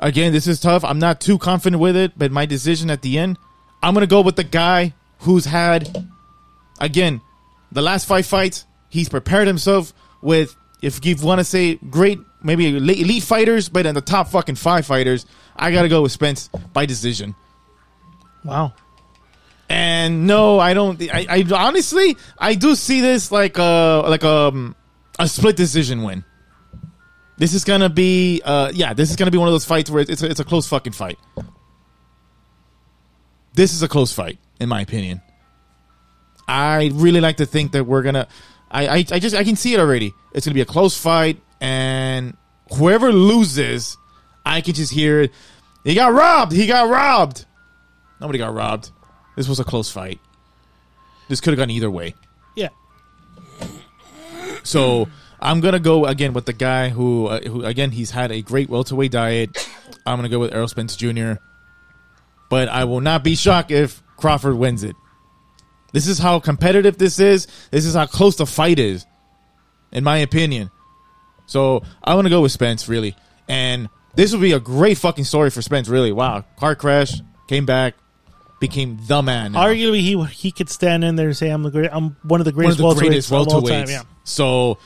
again, this is tough. I'm not too confident with it, but my decision at the end, I'm gonna go with the guy who's had, again, the last five fights. He's prepared himself with, if you want to say great, maybe elite elite fighters, but in the top fucking five fighters, I gotta go with Spence by decision. Wow. And no, I don't. I, I honestly, I do see this like a like um a split decision win. This is gonna be, uh, yeah, this is gonna be one of those fights where it's a, it's a close fucking fight. This is a close fight, in my opinion. I really like to think that we're gonna. I, I, I just I can see it already. It's gonna be a close fight, and whoever loses, I can just hear it. He got robbed. He got robbed. Nobody got robbed. This was a close fight. This could have gone either way. Yeah. So I'm gonna go again with the guy who, uh, who again, he's had a great welterweight diet. I'm gonna go with Errol Spence Jr. But I will not be shocked if Crawford wins it. This is how competitive this is. This is how close the fight is, in my opinion. So I'm gonna go with Spence really, and this would be a great fucking story for Spence. Really, wow, car crash, came back, became the man. Arguably, he he could stand in there and say, "I'm the great. I'm one of the one of greatest the welterweights greatest of all time." welterweights. Yeah. So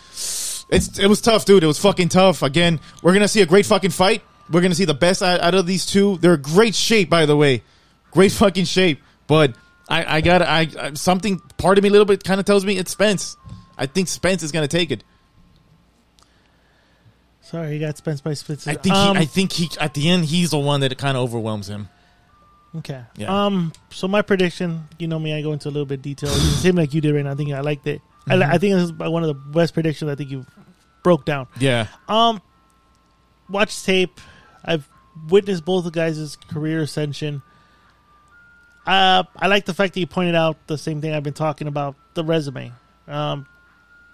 it's it was tough, dude. It was fucking tough. Again, we're gonna see a great fucking fight. We're gonna see the best out, out of these two. They're in great shape, by the way, great fucking shape. But I I got I, I something part of me a little bit kind of tells me it's Spence. I think Spence is gonna take it. Sorry, he got Spence by splits. I think Um, he, I think he at the end he's the one that kind of overwhelms him. Okay. Yeah. Um. So my prediction, you know me, I go into a little bit of detail. Same like you did right now. I think I liked it. I, li- Mhm. I think this is one of the best predictions. I think you broke down. Yeah. Um. Watch tape. I've witnessed both the guys' career ascension. Uh, I like the fact that you pointed out the same thing I've been talking about the resume. Um,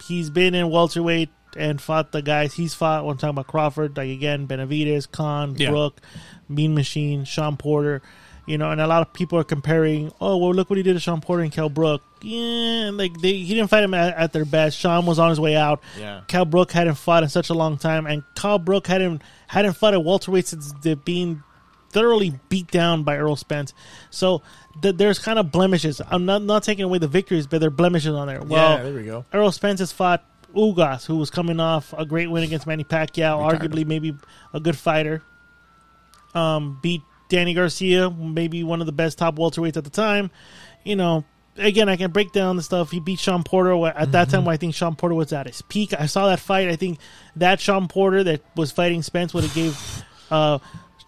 he's been in welterweight and fought the guys he's fought. When I'm talking about Crawford, like again, Benavidez, Khan, Yeah. Brook, Mean Machine, Shawn Porter. You know, and a lot of people are comparing. Oh, well, look what he did to Shawn Porter and Kel Brook. Yeah, like they, he didn't fight him at, at their best. Shawn was on his way out. Yeah. Kel Brook hadn't fought in such a long time, and Kel Brook hadn't hadn't fought at welterweight since the being thoroughly beat down by Earl Spence. So th- there's kind of blemishes. I'm not not taking away the victories, but there are blemishes on there. Well, Yeah, there we go. Earl Spence has fought Ugas, who was coming off a great win against Manny Pacquiao, arguably maybe a good fighter. Um, beat Danny Garcia, maybe one of the best top welterweights at the time. You know, again, I can break down the stuff. He beat Shawn Porter at that time. When I think Shawn Porter was at his peak. I saw that fight. I think that Shawn Porter that was fighting Spence would have gave. Uh,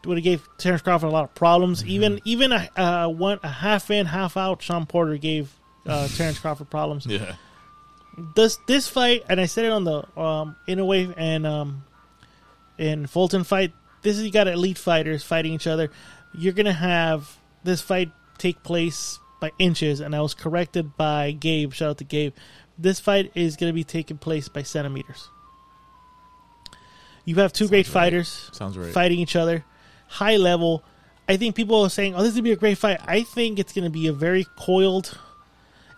would have gave Terence Crawford a lot of problems. Even even a uh, one a half in half out Shawn Porter gave uh, Terence Crawford problems Yeah. this this fight, and I said it on the um, Inoue and um, in Fulton fight. This is you got elite fighters fighting each other. You're gonna have this fight take place by inches, and I was corrected by Gabe. Shout out to Gabe. This fight is gonna be taking place by centimeters. You have two great fighters Sounds right. fighting each other, high level. I think people are saying, "Oh, this is gonna be a great fight." I think it's gonna be a very coiled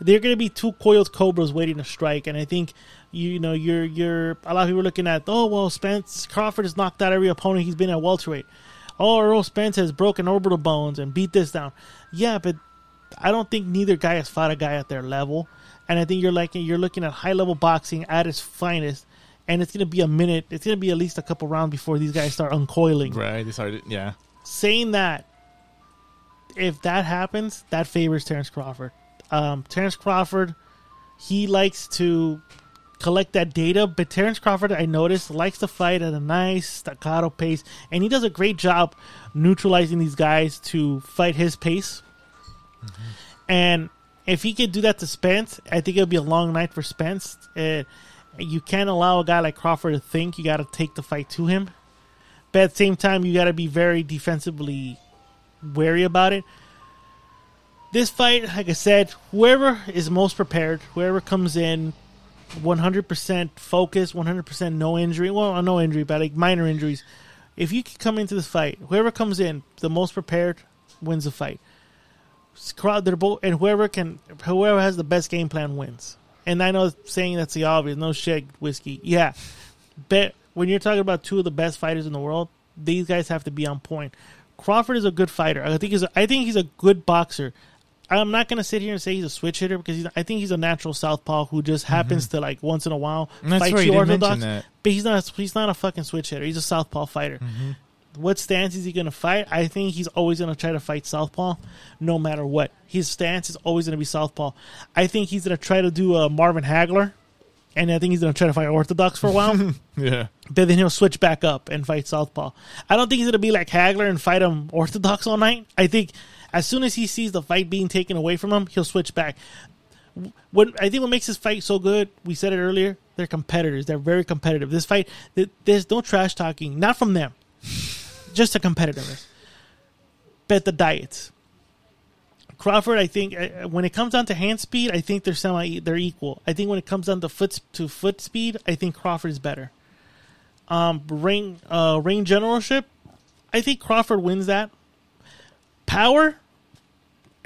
they're going to be two coiled cobras waiting to strike, and I think you know you're you're a lot of people are looking at oh well Spence Crawford has knocked out every opponent he's been at welterweight. Oh, Earl Spence has broken orbital bones and beat this down. Yeah, but I don't think neither guy has fought a guy at their level, and I think you're like you're looking at high level boxing at its finest, and it's going to be a minute. It's going to be at least a couple rounds before these guys start uncoiling. Right. They started. Yeah. Saying that, if that happens, that favors Terence Crawford. Um, Terence Crawford, he likes to collect that data, but Terence Crawford, I noticed, likes to fight at a nice staccato pace, and he does a great job neutralizing these guys to fight his pace. And if he could do that to Spence, I think it would be a long night for Spence. Uh, you can't allow a guy like Crawford to think. You got to take the fight to him. But at the same time, you got to be very defensively wary about it. This fight, like I said, whoever is most prepared, whoever comes in 100% focus, 100% no injury, well, no injury, but like minor injuries. If you can come into this fight, whoever comes in the most prepared wins the fight. Scra- They're both, and whoever can, whoever has the best game plan wins. And I know saying that's the obvious, no shit, whiskey, yeah. But when you're talking about two of the best fighters in the world, these guys have to be on point. Crawford is a good fighter. I think he's, a, I think he's a good boxer. I'm not gonna sit here and say he's a switch hitter because he's, I think he's a natural southpaw who just happens to like once in a while fight right, you orthodox. But he's not. He's not a fucking switch hitter. He's a southpaw fighter. What stance is he gonna fight? I think he's always gonna try to fight southpaw, no matter what. His stance is always gonna be southpaw. I think he's gonna try to do a Marvin Hagler, and I think he's gonna try to fight orthodox for a while. Yeah. but then he'll switch back up and fight southpaw. I don't think he's gonna be like Hagler and fight him orthodox all night. I think as soon as he sees the fight being taken away from him, he'll switch back. What I think what makes this fight so good, we said it earlier, they're competitors. They're very competitive. This fight, there's no trash talking, not from them, just a competitiveness. Bet the diets. Crawford, I think uh, when it comes down to hand speed, I think they're semi they're equal. I think when it comes down to foot to foot speed, I think Crawford is better. Um, ring uh, ring generalship, I think Crawford wins that. Power,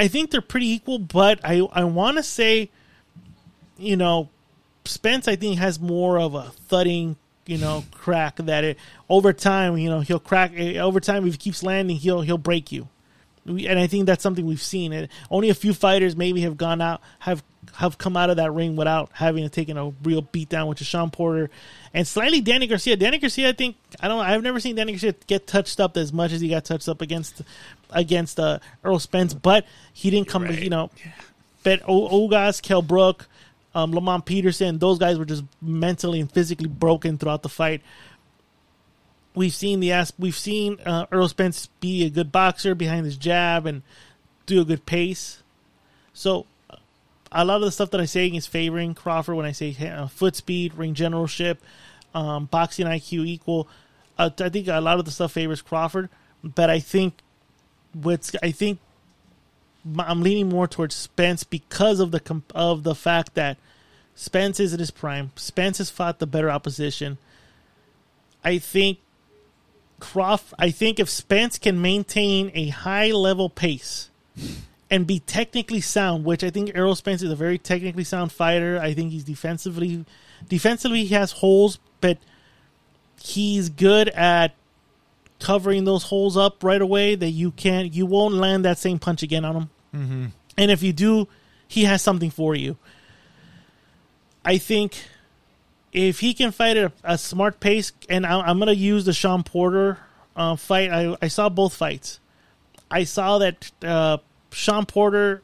I think they're pretty equal, but I I want to say, you know, Spence I think has more of a thudding, you know, crack that it over time, you know, he'll crack eh, over time if he keeps landing, he'll he'll break you. We, and I think that's something we've seen. And only a few fighters maybe have gone out have have come out of that ring without having to taken a real beat down, which is Shawn Porter and slightly Danny Garcia. Danny Garcia, I think I don't. I've never seen Danny Garcia get touched up as much as he got touched up against against uh, Earl Spence, but he didn't come. You know, but o- Ugas, Kel Brook, um, Lamont Peterson, those guys were just mentally and physically broken throughout the fight. We've seen the ass. We've seen uh, Earl Spence be a good boxer behind his jab and do a good pace. So a lot of the stuff that I'm saying is favoring Crawford when I say uh, foot speed, ring generalship, um, boxing IQ equal. Uh, I think a lot of the stuff favors Crawford, but I think what's I think I'm leaning more towards Spence because of the comp- of the fact that Spence is at his prime. Spence has fought the better opposition. I think Croft. I think if Spence can maintain a high level pace and be technically sound, which I think Errol Spence is a very technically sound fighter. I think he's defensively defensively he has holes, but he's good at covering those holes up right away that you can't you won't land that same punch again on him. Mm-hmm. And if you do, he has something for you. I think if he can fight at a, a smart pace, and I, I'm going to use the Shawn Porter uh, fight. I, I saw both fights. I saw that uh, Shawn Porter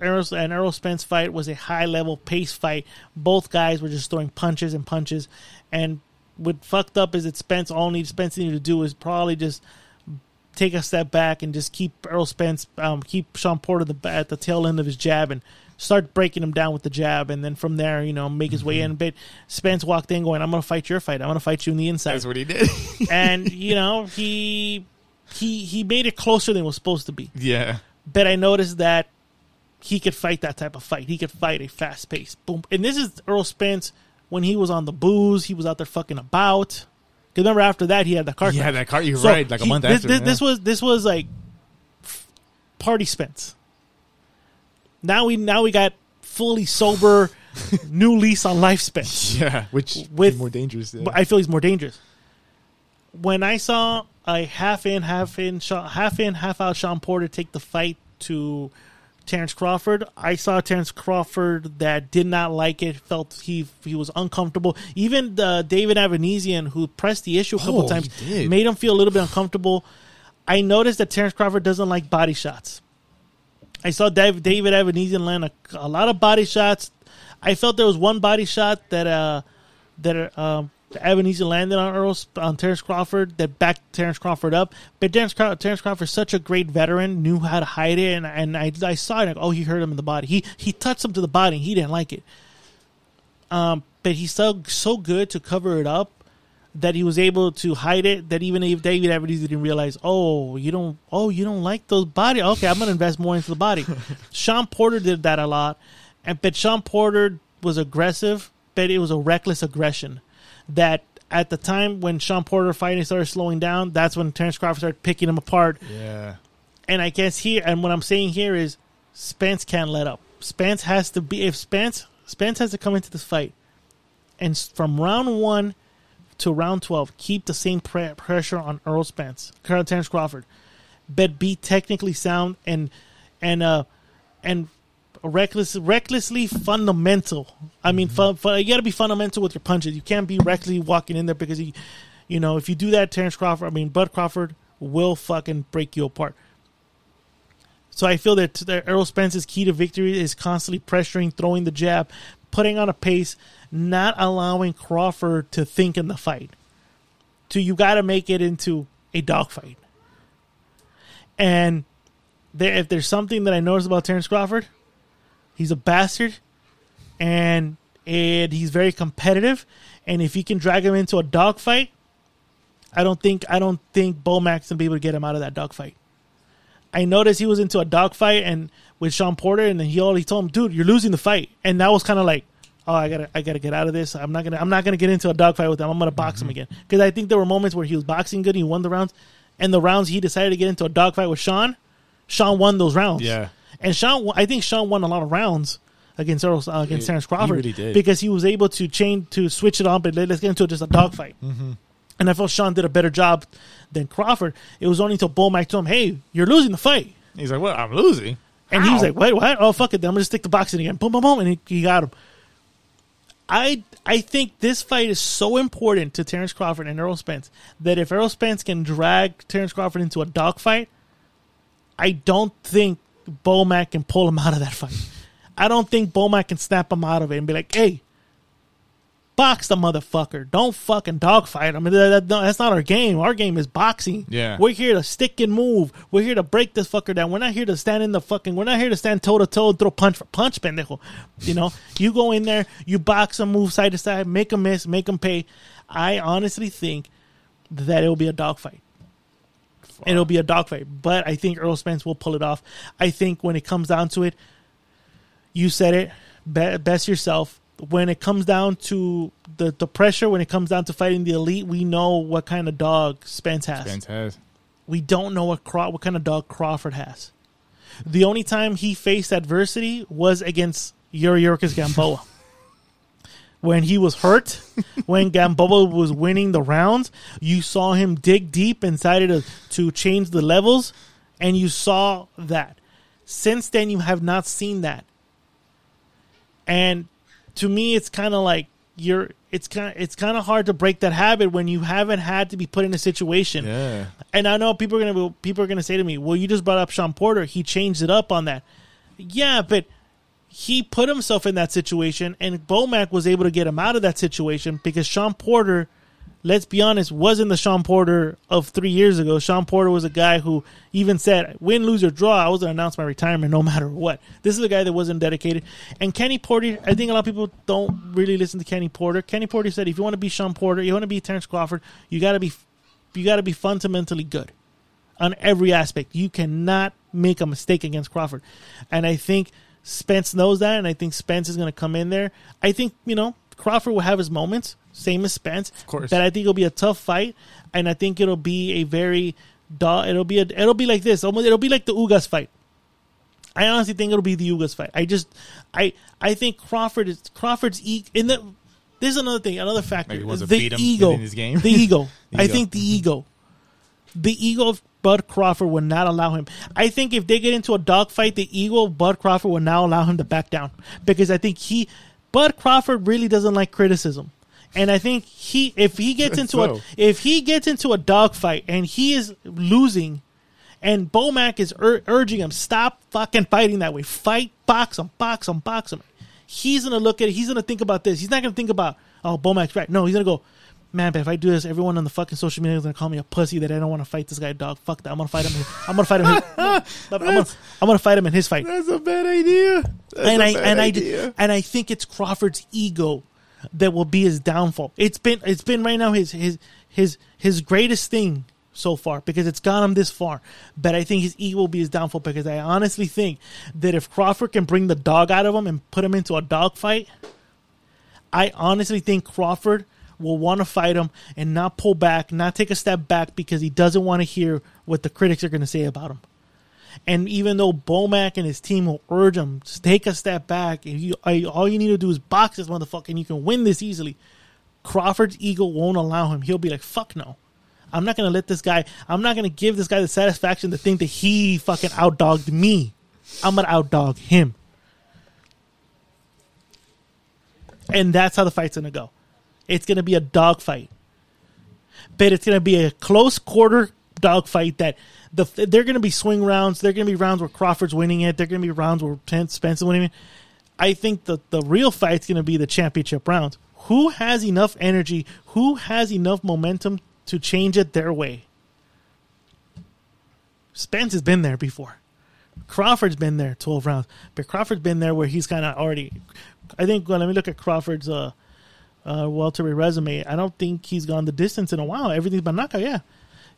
and Errol Spence fight was a high level pace fight. Both guys were just throwing punches and punches. And what fucked up is that Spence all needs Spence needed to do is probably just take a step back and just keep Errol Spence, um, keep Shawn Porter the, at the tail end of his jab and start breaking him down with the jab, and then from there, you know, make his way mm-hmm. in. But Spence walked in going, "I'm going to fight your fight. I'm going to fight you in the inside." That's what he did. and you know, he he he made it closer than it was supposed to be. yeah. But I noticed that he could fight that type of fight. He could fight a fast pace. Boom. And this is Earl Spence when he was on the booze. He was out there fucking about. Because remember, after that, he had the car. Yeah, crash. that car- you're right, like a month this, after, This, yeah. this was this was like party Spence. Now we now we got fully sober, new lease on life Spence. Yeah, which With- more dangerous. Yeah. But I feel he's more dangerous. When I saw a half in, half in, half in, half out Shawn Porter take the fight to Terence Crawford, I saw Terence Crawford that did not like it, felt he he was uncomfortable. Even uh, David Avanesian, who pressed the issue a couple Oh, times, made him feel a little bit uncomfortable. I noticed that Terence Crawford doesn't like body shots. I saw David, Avanesian land a, a lot of body shots. I felt there was one body shot that uh that um Avanesian landed on Earl on Terence Crawford that backed Terence Crawford up. But Terence, Terence Crawford's such a great veteran, knew how to hide it, and and I, I saw it. Like, oh, he hurt him in the body. He he touched him to the body. and He didn't like it. Um, but he's so so good to cover it up that he was able to hide it. That even if David Avanesian didn't realize, oh, you don't, oh, you don't like those body. Okay, I'm gonna invest more into the body. Shawn Porter did that a lot, and but Shawn Porter was aggressive, but it was a reckless aggression. That at the time when Shawn Porter fighting started slowing down, that's when Terence Crawford started picking him apart. Yeah. And I guess here, and what I'm saying here is, Spence can't let up. Spence has to be if Spence Spence has to come into this fight, and from round one to round twelve, keep the same pre- pressure on Earl Spence, Carl Terence Crawford, but be technically sound and and uh and reckless, recklessly fundamental. I mean, fu- fu- you got to be fundamental with your punches. You can't be recklessly walking in there because you, you know, if you do that, Terence Crawford, I mean, Bud Crawford will fucking break you apart. So I feel that, that Errol Spence's key to victory is constantly pressuring, throwing the jab, putting on a pace, not allowing Crawford to think in the fight. So you got to make it into a dogfight. And there, if there's something that I noticed about Terence Crawford, he's a bastard, and and he's very competitive. And if you can drag him into a dogfight, I don't think I don't think Bomac will be able to get him out of that dogfight. I noticed he was into a dogfight and with Shawn Porter, and then he all he told him, "Dude, you're losing the fight," and that was kind of like, "Oh, I gotta, I gotta get out of this. I'm not gonna, I'm not gonna get into a dogfight with him. I'm gonna box him again." Because I think there were moments where he was boxing good, he won the rounds, and the rounds he decided to get into a dogfight with Shawn, Shawn won those rounds. Yeah. and Shawn, I think Shawn won a lot of rounds against Earl, uh, against He- Terence he Crawford really did. because he was able to change to switch it on, but let- let's get into just a dogfight. Mm-hmm. And I felt Shawn did a better job than Crawford. It was only until Bomac told him, "Hey, you're losing the fight." He's like, "What? I'm losing." And he was like, "Wait, what? Oh, fuck it. Then I'm gonna stick to boxing again." Boom, boom, boom, and he, he got him. I I think this fight is so important to Terence Crawford and Errol Spence that if Errol Spence can drag Terence Crawford into a dogfight, I don't think Bomac can pull him out of that fight. I don't think Bomac can snap him out of it and be like, "Hey, box the motherfucker. Don't fucking dogfight him." I mean, that, that- that's not our game. Our game is boxing. Yeah. we're here to stick and move. We're here to break this fucker down. We're not here to stand in the fucking. We're not here to stand toe to toe, throw punch for punch, pendejo. You know, you go in there, you box him, move side to side, make him miss, make him pay. I honestly think that it will be a dogfight. It'll be a dogfight, but I think Earl Spence will pull it off. I think when it comes down to it, you said it best yourself. When it comes down to the, the pressure, when it comes down to fighting the elite, we know what kind of dog Spence has. Spence has. We don't know what Craw- what kind of dog Crawford has. The only time he faced adversity was against Yuriorkis Gamboa. when he was hurt, when Gamboa was winning the rounds, you saw him dig deep and decided to, to change the levels, and you saw that. Since then, you have not seen that. And to me, it's kind of like you're. It's kind. It's kind of hard to break that habit when you haven't had to be put in a situation. Yeah. And I know people are gonna be, people are gonna say to me, "Well, you just brought up Shawn Porter. He changed it up on that." Yeah, but he put himself in that situation, and Bomac was able to get him out of that situation because Sean Porter, let's be honest, wasn't the Shawn Porter of three years ago. Shawn Porter was a guy who even said, "Win, lose or draw, I was going to announce my retirement no matter what." This is a guy that wasn't dedicated. And Kenny Porter, I think a lot of people don't really listen to Kenny Porter. Kenny Porter said, "If you want to be Shawn Porter, you want to be Terence Crawford, you got to be, you got to be fundamentally good." on every aspect. You cannot make a mistake against Crawford. And I think Spence knows that, and I think Spence is going to come in there. I think, you know, Crawford will have his moments, same as Spence. Of course. But I think it'll be a tough fight, and I think it'll be a very, dull- it'll be a, it'll be like this. Almost, it'll be like the Ugas fight. I honestly think it'll be the Ugas fight. I just, I, I think Crawford is Crawford's e- in the. There's another thing, another factor. Like he wants the beat him ego, within his game? the ego. The I ego. think the ego the ego of Bud Crawford would not allow him. I think if they get into a dogfight, the ego of Bud Crawford will now allow him to back down because I think he, Bud Crawford, really doesn't like criticism, and I think he, if he gets into So? a, if he gets into a dogfight and he is losing. And Bomac is ur- urging him, stop fucking fighting that way. Fight, box him, box him, box him. He's gonna look at it. He's gonna think about this. He's not gonna think about, oh, Bomac's right. No, he's gonna go, man, but if I do this, everyone on the fucking social media is gonna call me a pussy that I don't want to fight this guy, dog. Fuck that. I'm gonna fight him. I'm gonna fight him. I'm, gonna, I'm gonna fight him in his fight That's a bad idea. That's and a I and I idea. and I think it's Crawford's ego that will be his downfall. It's been it's been right now his his his his greatest thing so far because it's got him this far. But I think his ego will be his downfall because I honestly think that if Crawford can bring the dog out of him and put him into a dog fight, I honestly think Crawford will want to fight him and not pull back, not take a step back because he doesn't want to hear what the critics are going to say about him. And even though Bomac and his team will urge him just take a step back, and you, all you need to do is box this motherfucker and you can win this easily. Crawford's ego won't allow him. He'll be like, fuck no. I'm not to let this guy, I'm not to give this guy the satisfaction to think that he fucking outdogged me. I'm to outdog him. And that's how the fight's to go. It's to be a dog fight. But it's to be a close quarter dog fight that the they're going to be swing rounds. They're going to be rounds where Crawford's winning it. They're going to be rounds where Spence is winning it. I think the the real fight's going to be the championship rounds. Who has enough energy? Who has enough momentum to change it their way? Spence has been there before. Crawford's been there 12 rounds, but Crawford's been there where he's kind of already. I think. Well, let me look at Crawford's uh, uh, welterweight resume. I don't think he's gone the distance in a while. Everything's been knockout. Yeah,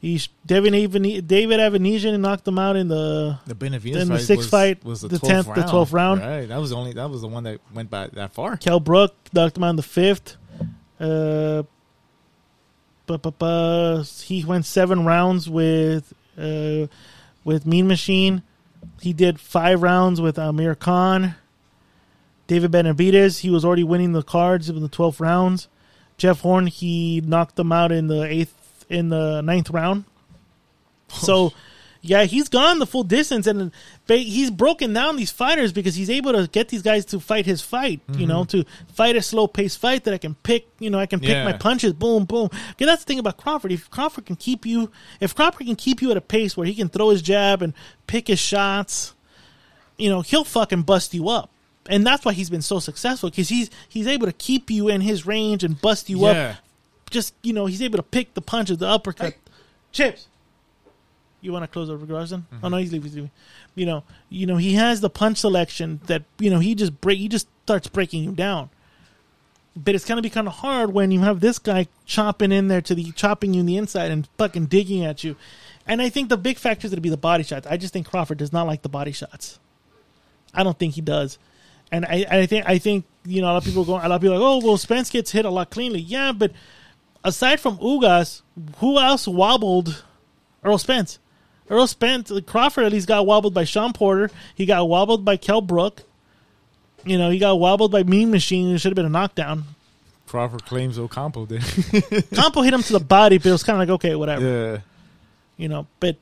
he's David Aveni- David Avanesian knocked him out in the The Benavidez in the sixth was, fight, was the, the 10th, round. the 12th round. Right, that was the only that was the one that went by that far. Kel Brook knocked him out in the fifth. Uh, but, but, but he went seven rounds with uh, with Mean Machine. He did five rounds with Amir Khan. David Benavidez, he was already winning the cards in the twelfth rounds. Jeff Horn, he knocked him out in the eighth, in the ninth round. So, yeah, he's gone the full distance, and he's broken down these fighters because he's able to get these guys to fight his fight. You know, mm-hmm. to fight a slow paced fight that I can pick. You know, I can pick Yeah. my punches. Boom, boom. Okay, that's the thing about Crawford. If Crawford can keep you, if Crawford can keep you at a pace where he can throw his jab and pick his shots, you know, he'll fucking bust you up. And that's why he's been so successful because he's he's able to keep you in his range and bust you Yeah. up. Just you know, he's able to pick the punch of the uppercut. Chips. You want to close over Garson? Mm-hmm. Oh no, he's leaving. He's leaving. You know, you know, he has the punch selection that you know he just break. He just starts breaking you down. But it's gonna be kind of hard when you have this guy chopping in there to the chopping you in the inside and fucking digging at you. And I think the big factor is gonna be the body shots. I just think Crawford does not like the body shots. I don't think he does. And I, I think I think you know a lot of people go a lot of people are like oh well Spence gets hit a lot cleanly yeah but aside from Ugas who else wobbled Earl Spence Earl Spence Crawford at least got wobbled by Shawn Porter he got wobbled by Kel Brook you know he got wobbled by Mean Machine it should have been a knockdown Crawford claims Ocampo did. Campo hit him to the body but it was kind of like okay whatever yeah. you know but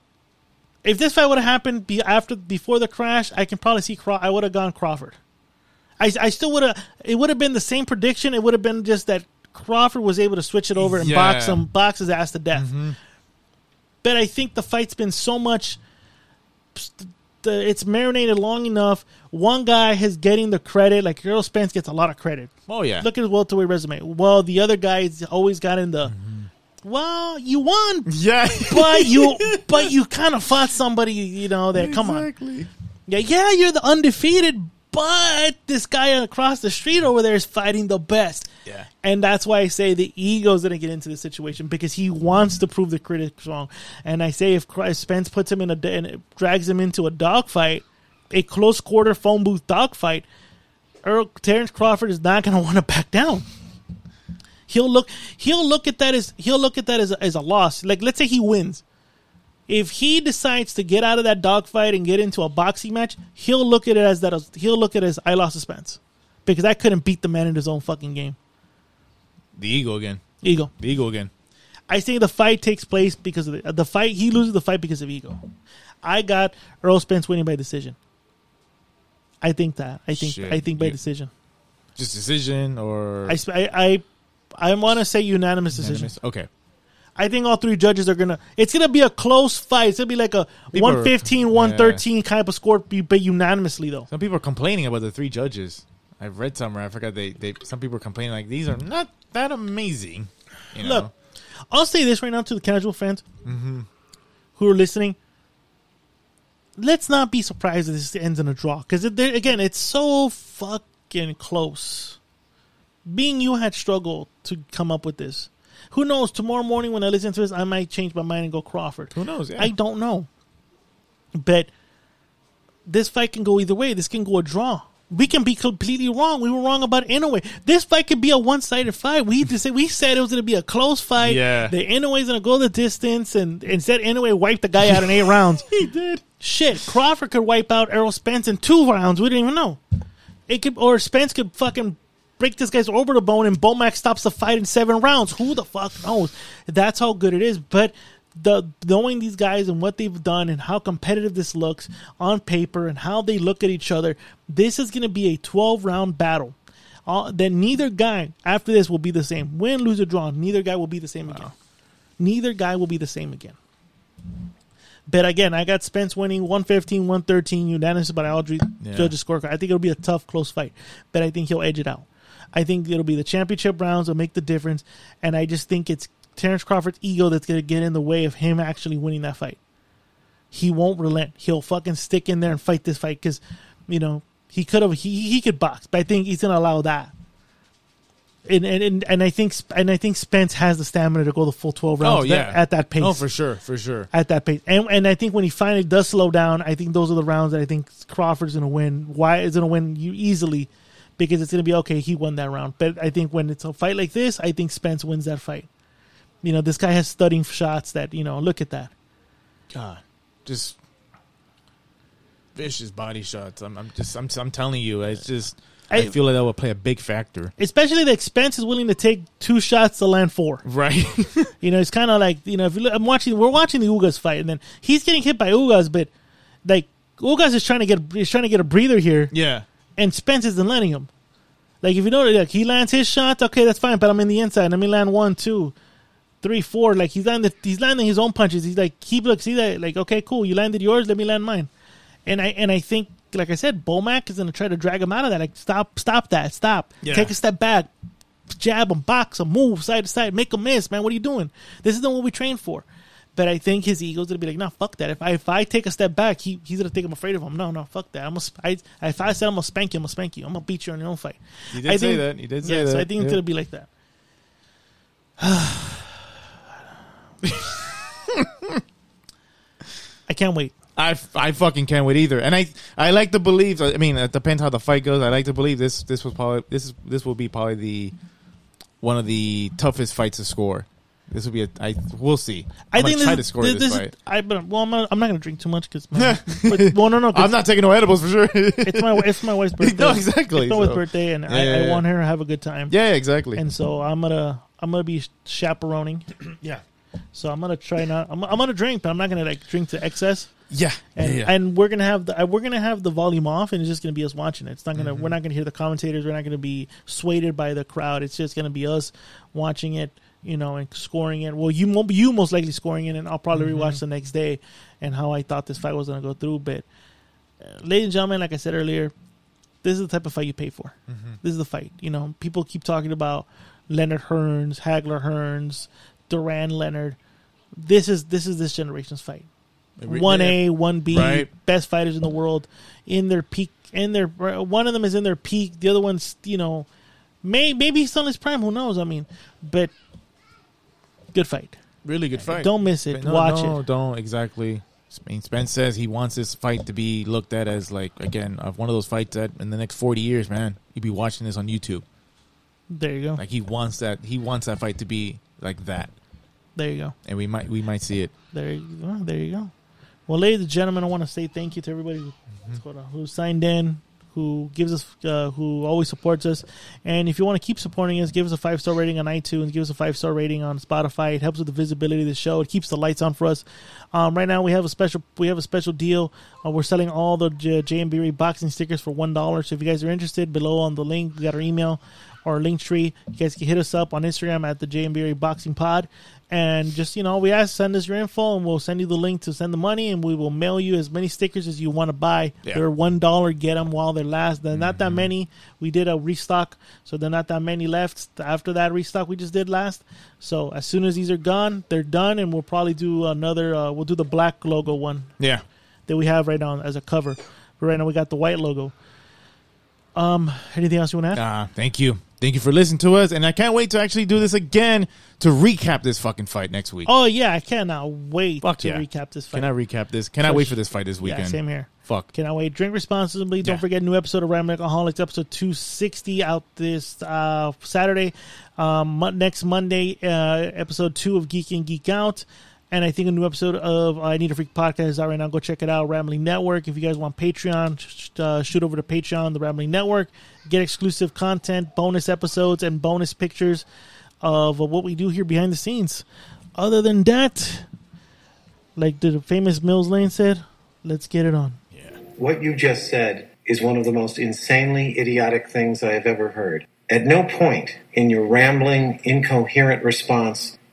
if this fight would have happened be after before the crash I can probably see Craw- I would have gone Crawford I, I still would have. It would have been the same prediction. It would have been just that Crawford was able to switch it over and box him, box his ass to death. Mm-hmm. But I think the fight's been so much. The, it's marinated long enough. One guy is getting the credit. Like Earl Spence gets a lot of credit. Oh yeah. Look at his welterweight resume. Well, the other guys always got in the. Mm-hmm. Well, you won, yeah. but you but you kind of fought somebody. You know that. Come on. Yeah, yeah, you're the undefeated, but this guy across the street over there is fighting the best. Yeah. And that's why I say the ego's going to get into the situation because he wants to prove the critics wrong. And I say if Spence puts him in a and drags him into a dogfight, a close quarter phone booth dogfight, Earl Terence Crawford is not going to want to back down. He'll look. He'll look at that as he'll look at that as a, as a loss. Like let's say he wins if he decides to get out of that dogfight and get into a boxing match, he'll look at it as that. He'll look at it as I lost suspense because I couldn't beat the man in his own fucking game. The ego again. Ego. The ego again. I think the fight takes place because of the, the fight. He loses the fight because of ego. I got Earl Spence winning by decision. I think that. I think. Shit. I think by You- decision. Just decision or I I I, I want to say unanimous decision. Unanimous? Okay. I think all three judges are gonna. It's gonna be a close fight. It's gonna be like a People are- 115, 113 type of score, but unanimously though. Some people are complaining about the three judges. I've read somewhere. I forgot they, they some people are complaining like these are not that amazing. You know? Look, I'll say this right now to the casual fans Mm-hmm. who are listening. Let's not be surprised if this ends in a draw because again, it's so fucking close. Being you had struggled to come up with this. Who knows? Tomorrow morning when I listen to this, I might change my mind and go Crawford. Who knows? Yeah. I don't know. But this fight can go either way. This can go a draw. We can be completely wrong. We were wrong about Inoue. This fight could be a one-sided fight. We just said we said it was going to be a close fight. Yeah. the Inoue's going to go the distance, and instead Inoue wiped the guy out in eight rounds. he did. Shit, Crawford could wipe out Errol Spence in two rounds. We didn't even know. It could, or Spence could fucking break this guy's over the bone, and Bomac stops the fight in seven rounds. Who the fuck knows? That's how good it is. But the knowing these guys and what they've done and how competitive this looks on paper and how they look at each other, this is going to be a twelve round battle. Uh, then neither guy after this will be the same. Win, lose, or draw, neither guy will be the same again. Neither guy will be the same again. But again, I got Spence winning 115, 113, unanimous by all Yeah. judges scorecard. I think it'll be a tough, close fight, but I think he'll edge it out. I think it'll be the championship rounds that'll make the difference, and I just think it's Terence Crawford's ego that's going to get in the way of him actually winning that fight. He won't relent. He'll fucking stick in there and fight this fight because, you know, he could have he he could box, but I think he's going to allow that. And, and and and I think and I think Spence has the stamina to go the full twelve rounds Oh yeah, at that oh, pace Oh, for sure, for sure. at that pace. And and I think when he finally does slow down, I think those are the rounds that I think Crawford's going to win. Why is going to win you easily? Because it's going to be okay. He won that round. But I think when it's a fight like this, I think Spence wins that fight. You know, this guy has stunning shots that you know. Look at that. God, just vicious body shots. I'm, I'm just, I'm, I'm telling you, it's just. I, I- feel like that will play a big factor. Especially the expense is willing to take two shots to land four. Right. You know, it's kind of like you know, if you look, I'm watching, we're watching the Ugas fight, and then he's getting hit by Ugas, but like Ugas is trying to get, he's trying to get a breather here. yeah. And Spence isn't letting him. Like if you know, like he lands his shots, okay, that's fine. But I'm in the inside. Let me land one, two, three, four. Like he's landing, he's landing his own punches. He's like, keep look, see that? Like okay, cool. You landed yours. Let me land mine. And I and I think, like I said, Bomac is gonna try to drag him out of that. Like stop, stop that, stop. Yeah. Take a step back, jab him, box him, move side to side, make him miss, man. What are you doing? This isn't what we trained for. But I think his ego's gonna be like, no, fuck that. If I if I take a step back, he he's gonna think I'm afraid of him. No, no, fuck that. I'm gonna, I, if I said I'm gonna spank you, I'm gonna spank you. I'm gonna beat you in your own fight. He did I say think- that. He did say yeah, that. So I think it's gonna be like that. I can't wait. I, I fucking can't wait either. And I I like to believe. I mean, it depends how the fight goes. I like to believe this this was probably this is this will be probably the one of the toughest fights to score. This will be a. I we'll see. I I'm think gonna try this, to score this, this, this fight. is. I but well, I'm not, I'm not gonna drink too much because. well, no, no. I'm not taking no edibles for sure. It's my it's my wife's birthday. No, exactly, It's my wife's birthday, and I, Yeah, I yeah, want her to have a good time. yeah, exactly. And so I'm gonna I'm gonna be chaperoning. yeah, So I'm gonna try not. I'm, I'm gonna drink, but I'm not gonna like drink to excess. yeah, and yeah. and we're gonna have the we're gonna have the volume off, and it's just gonna be us watching it. It's not gonna Mm-hmm. we're not gonna hear the commentators. We're not gonna be swayed by the crowd. It's just gonna be us watching it, you know, and scoring it. Well, you mo- you most likely scoring it, and I'll probably Mm-hmm. rewatch the next day and how I thought this fight was gonna go through. But, uh, ladies and gentlemen, like I said earlier, this is the type of fight you pay for. Mm-hmm. This is the fight. You know, people keep talking about Leonard Hearns, Hagler Hearns, Duran Leonard. This is this is this generation's fight one A, one B, best fighters in the world, in their peak, in their one of them is in their peak. The other one's you know, may maybe he's still in his prime. Who knows? I mean, but good fight. really good fight. Don't miss it. No, Watch no, it. don't exactly. I mean, Spence says he wants this fight to be looked at as like again of one of those fights that in the next forty years, man, you'd be watching this on YouTube. There you go. Like he wants that. He wants that fight to be like that, There you go. and we might we might see it. There you go. There you go. Well, ladies and gentlemen, I want to say thank you to everybody who, hold on, who signed in, who gives us, uh, who always supports us. And if you want to keep supporting us, give us a five star rating on iTunes, give us a five star rating on Spotify. It helps with the visibility of the show. It keeps the lights on for us. Um, right now, we have a special, we have a special deal. Uh, we're selling all the J- boxing stickers for one dollar. So if you guys are interested, below on the link, we got our email. Or Linktree. You guys can hit us up on Instagram at the J and Brey Boxing Pod. And just, you know, we ask, send us your info and we'll send you the link to send the money and we will mail you as many stickers as you want to buy. Yeah. They're $1. Get them while they last. They're not Mm-hmm. that many. We did a restock, so they're not that many left after that restock we just did last. So as soon as these are gone, they're done and we'll probably do another, uh, we'll do the black logo one Yeah. that we have right now as a cover. But right now we got the white logo. Um, anything else you want to add? Uh, thank you. Thank you for listening to us. And I can't wait to actually do this again to recap this fucking fight next week. Oh yeah, I cannot wait Fuck to yeah. recap this fight. Can I recap this? Cannot wait for this fight this weekend. Yeah, same here. Fuck. Cannot wait. Drink responsibly. Don't Yeah. forget new episode of Rambling Alcoholics, episode two sixty out this uh, Saturday. Um, next Monday, uh, episode two of Geek and Geek Out. And I think a new episode of I Need a Freak podcast is out right now. Go check it out. Rambling Network. If you guys want Patreon, uh, shoot over to Patreon, the Rambling Network. Get exclusive content, bonus episodes, and bonus pictures of what we do here behind the scenes. Other than that, like the famous Mills Lane said, let's get it on. Yeah. What you just said is one of the most insanely idiotic things I have ever heard. At no point in your rambling, incoherent response